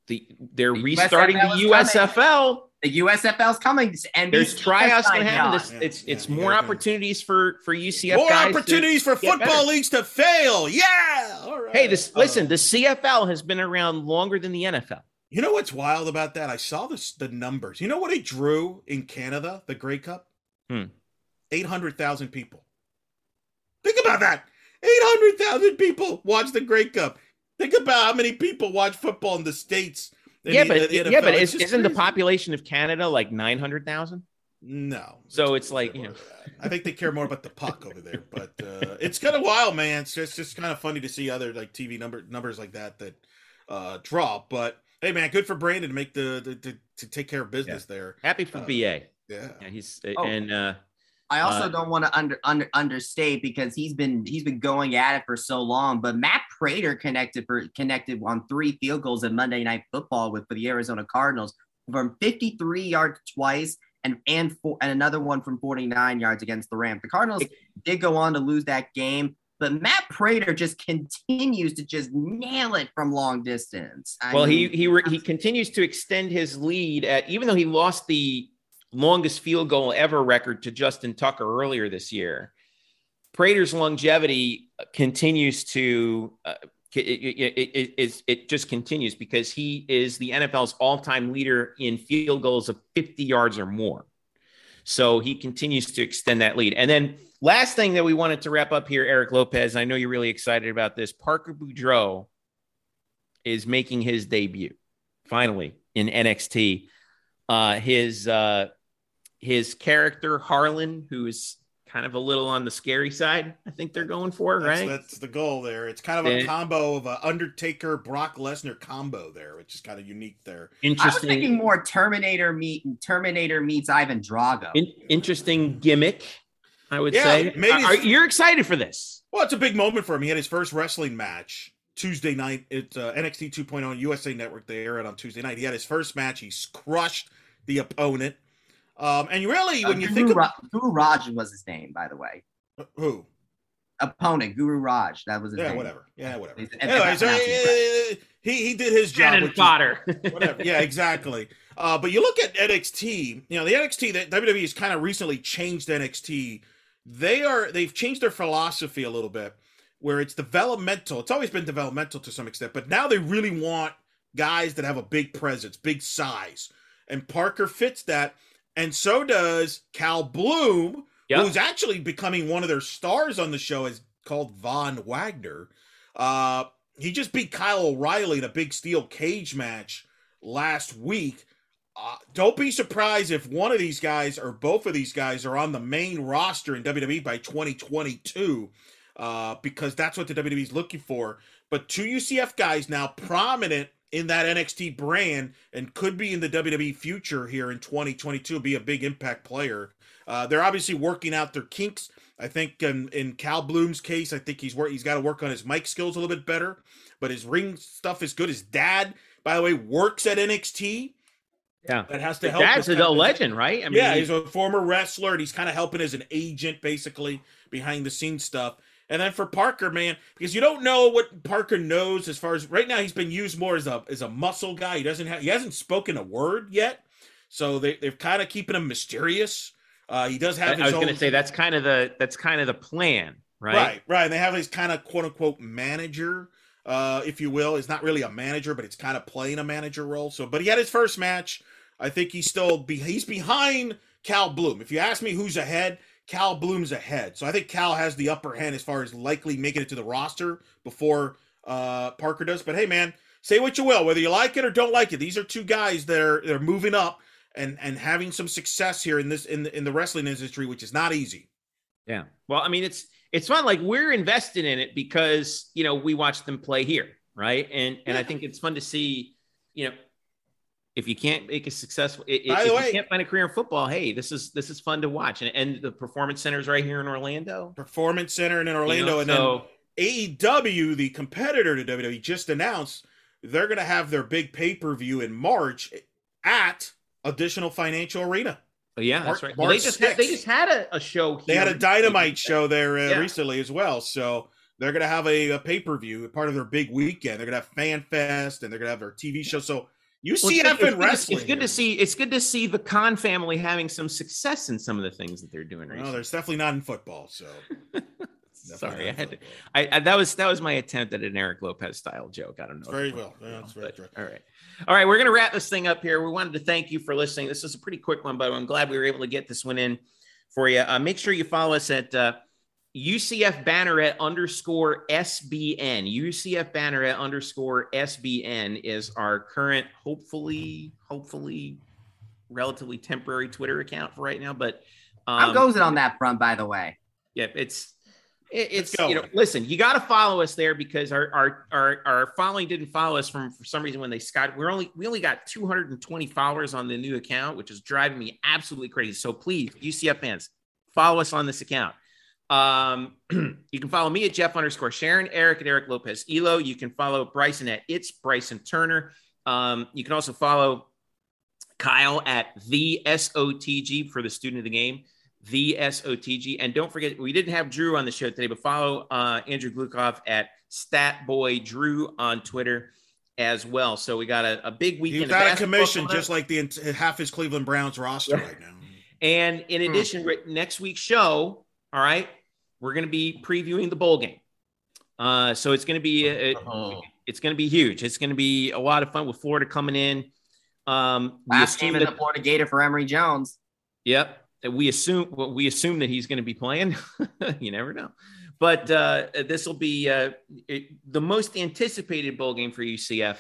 the they're the restarting USFL the USFL. Coming.
The USFL's coming.
And there's tryouts going to happen. This, yeah, it's yeah, it's yeah, more opportunities for for UCF.
More opportunities for football leagues to fail. Yeah.
All right. Hey, this uh, listen. The CFL has been around longer than the NFL.
You know what's wild about that? I saw this the numbers. You know what it drew in Canada, the Grey Cup?
Hmm.
Eight hundred thousand people. Think about that. Eight hundred thousand people watch the Grey Cup. Think about how many people watch football in the states.
Yeah, but yeah, but is, not the population of Canada like nine hundred thousand?
No.
So it's like you know,
I think they care more about the puck over there, but uh, it's kind of wild, man. It's just, just kind of funny to see other like TV number numbers like that that uh, drop. But hey, man, good for Brandon to make the, the to, to take care of business yeah. there.
Happy for
uh,
BA.
Yeah.
yeah he's oh. and uh,
I also uh, don't want to under, under understate because he's been he's been going at it for so long. But Matt Prater connected for connected on three field goals in Monday Night Football with for the Arizona Cardinals from 53 yards twice and and for, and another one from 49 yards against the Rams. The Cardinals did go on to lose that game, but Matt Prater just continues to just nail it from long distance.
I well, mean, he he re, he continues to extend his lead at even though he lost the longest field goal ever record to Justin Tucker earlier this year. Prater's longevity continues to uh, it, it, it, it, just continues because he is the NFL's all-time leader in field goals of 50 yards or more. So he continues to extend that lead. And then last thing that we wanted to wrap up here, Eric Lopez, I know you're really excited about this. Parker Boudreaux is making his debut finally in NXT. Uh, his uh, his character Harland, who is kind of a little on the scary side. I think they're going for
that's,
right.
That's the goal there. It's kind of a combo of a Undertaker Brock Lesnar combo there, which is kind of unique there.
Interesting. I was thinking more Terminator meet Terminator meets Ivan Drago. In,
interesting gimmick, I would yeah, say. Maybe Are, you're excited for this.
Well, it's a big moment for him. He had his first wrestling match Tuesday night at uh, NXT 2.0 USA Network. They air it on Tuesday night. He had his first match. He's crushed the opponent. Um, and really, when uh, you
Guru
think of
Ra- Guru Raj was his name, by the way.
Uh, who?
Opponent Guru Raj. That was his
yeah,
name.
whatever. Yeah, whatever. Anyway, so he, he, he did his job.
Cannon fodder.
whatever. Yeah, exactly. Uh, but you look at NXT. You know, the NXT that WWE has kind of recently changed NXT. They are they've changed their philosophy a little bit, where it's developmental. It's always been developmental to some extent, but now they really want guys that have a big presence, big size, and Parker fits that and so does Cal Bloom, yep. who's actually becoming one of their stars on the show, is called Von Wagner. Uh, he just beat Kyle O'Reilly in a big steel cage match last week. Uh, don't be surprised if one of these guys or both of these guys are on the main roster in WWE by 2022, uh, because that's what the WWE is looking for. But two UCF guys now prominent in that NXT brand and could be in the WWE future here in 2022, be a big impact player. Uh, they're obviously working out their kinks. I think in, in Cal Bloom's case, I think he's work, he's got to work on his mic skills a little bit better, but his ring stuff is good. His dad, by the way, works at NXT.
Yeah,
that has to help.
Dad's a legend, right?
I mean, yeah, he's a former wrestler, and he's kind of helping as an agent, basically behind the scenes stuff. And then for Parker, man, because you don't know what Parker knows as far as right now, he's been used more as a as a muscle guy. He doesn't have he hasn't spoken a word yet, so they they're kind of keeping him mysterious. Uh, he does have.
I, I was
going
to say that's kind of the that's kind of the plan, right?
Right, right. And they have his kind of quote unquote manager, uh, if you will. It's not really a manager, but it's kind of playing a manager role. So, but he had his first match. I think he's still be he's behind Cal Bloom. If you ask me who's ahead, Cal Bloom's ahead. So I think Cal has the upper hand as far as likely making it to the roster before uh, Parker does. But hey, man, say what you will, whether you like it or don't like it. These are two guys that are they're moving up and and having some success here in this in the, in the wrestling industry, which is not easy.
Yeah. Well, I mean, it's it's fun. Like we're invested in it because you know we watch them play here, right? And and yeah. I think it's fun to see, you know, if you can't make a successful, i- i-
By
if
the
you can't find a career in football, hey, this is this is fun to watch. And, and the performance centers right here in Orlando.
Performance Center in
you
Orlando,
know,
and
so
then AEW, the competitor to WWE, just announced they're going to have their big pay per view in March at Addition Financial Arena.
yeah, that's right. Well, they just had, they just had a, a show.
They had a dynamite show there uh,
Yeah.
recently as well, so they're going to have a, a pay per view, part of their big weekend. They're going to have Fan Fest, and they're going to have their TV show. So UCF
good- it's
and wrestling.
It's good to see. It's good to see the Khan family having some success in some of the things that they're doing
No,
recently.
there's definitely not in football. So
Sorry, I had to. I, I that was that was my attempt at an Eric Lopez style joke. I don't know.
Very well. Yeah, it's very
but- all right, all right. We're gonna wrap this thing up here. We wanted to thank you for listening. This is a pretty quick one, but I'm glad we were able to get this one in for you. Uh, make sure you follow us at uh, UCF Banneret underscore SBN. UCF Banneret underscore SBN is our current, hopefully, hopefully, relatively temporary Twitter account for right now. But
How
um,
goes it on that front, by the way?
yeah, it's it, it's you know listen, you got to follow us there because our our our our following didn't follow us from for some reason when they Scott we're only we only got 220 followers on the new account, which is driving me absolutely crazy. So please, UCF fans, follow us on this account. Um, you can follow me at Jeff underscore Sharon, Eric at Eric Lopez Elo. You can follow Bryson at It's Bryson Turner. Um, you can also follow Kyle at the SOTG for the student of the game the SOTG. And don't forget, we didn't have Drew on the show today, but follow uh, Andrew Glukov at Statboy Drew on Twitter as well. So we got a, a big
He's
weekend. of
out of
basketball
commission, just like the half his Cleveland Browns roster right now.
And in
Hmm.
addition, Rick, next week's show, all right, we're going to be previewing the bowl game. Uh, so it's going to be a,
Oh.
it's going to be huge. It's going to be a lot of fun with Florida coming in. Um,
Last game in the Florida Gator for Emory Jones.
Yep. We assume well, we assume that he's going to be playing. you never know. But uh, this will be uh, it, the most anticipated bowl game for UCF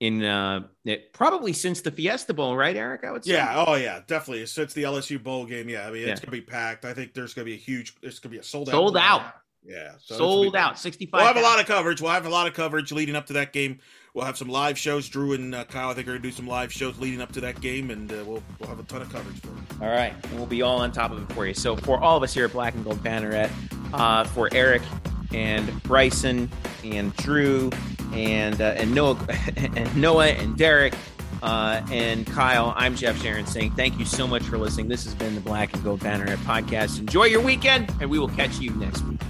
in uh, it, probably since the Fiesta Bowl, right, Eric? I would say.
Yeah, oh yeah, definitely. It's the LSU bowl game. Yeah, I mean it's
Yeah.
gonna be packed. I think there's gonna be a huge. It's gonna be a sold out.
Sold
bowl.
out.
Yeah, so
Sold out. Sixty-five.
We'll have a lot of coverage. We'll have a lot of coverage leading up to that game. We'll have some live shows. Drew and uh, Kyle, I think, are gonna do some live shows leading up to that game, and uh, we'll we'll have a ton of coverage for it.
All right, and we'll be all on top of it for you. So for all of us here at Black and Gold Banneret, uh, for Eric and Bryson and Drew and uh, and Noah and Noah and Derek uh, and Kyle, I'm Jeff Sharon saying thank you so much for listening. This has been the Black and Gold Banneret podcast. Enjoy your weekend, and we will catch you next week.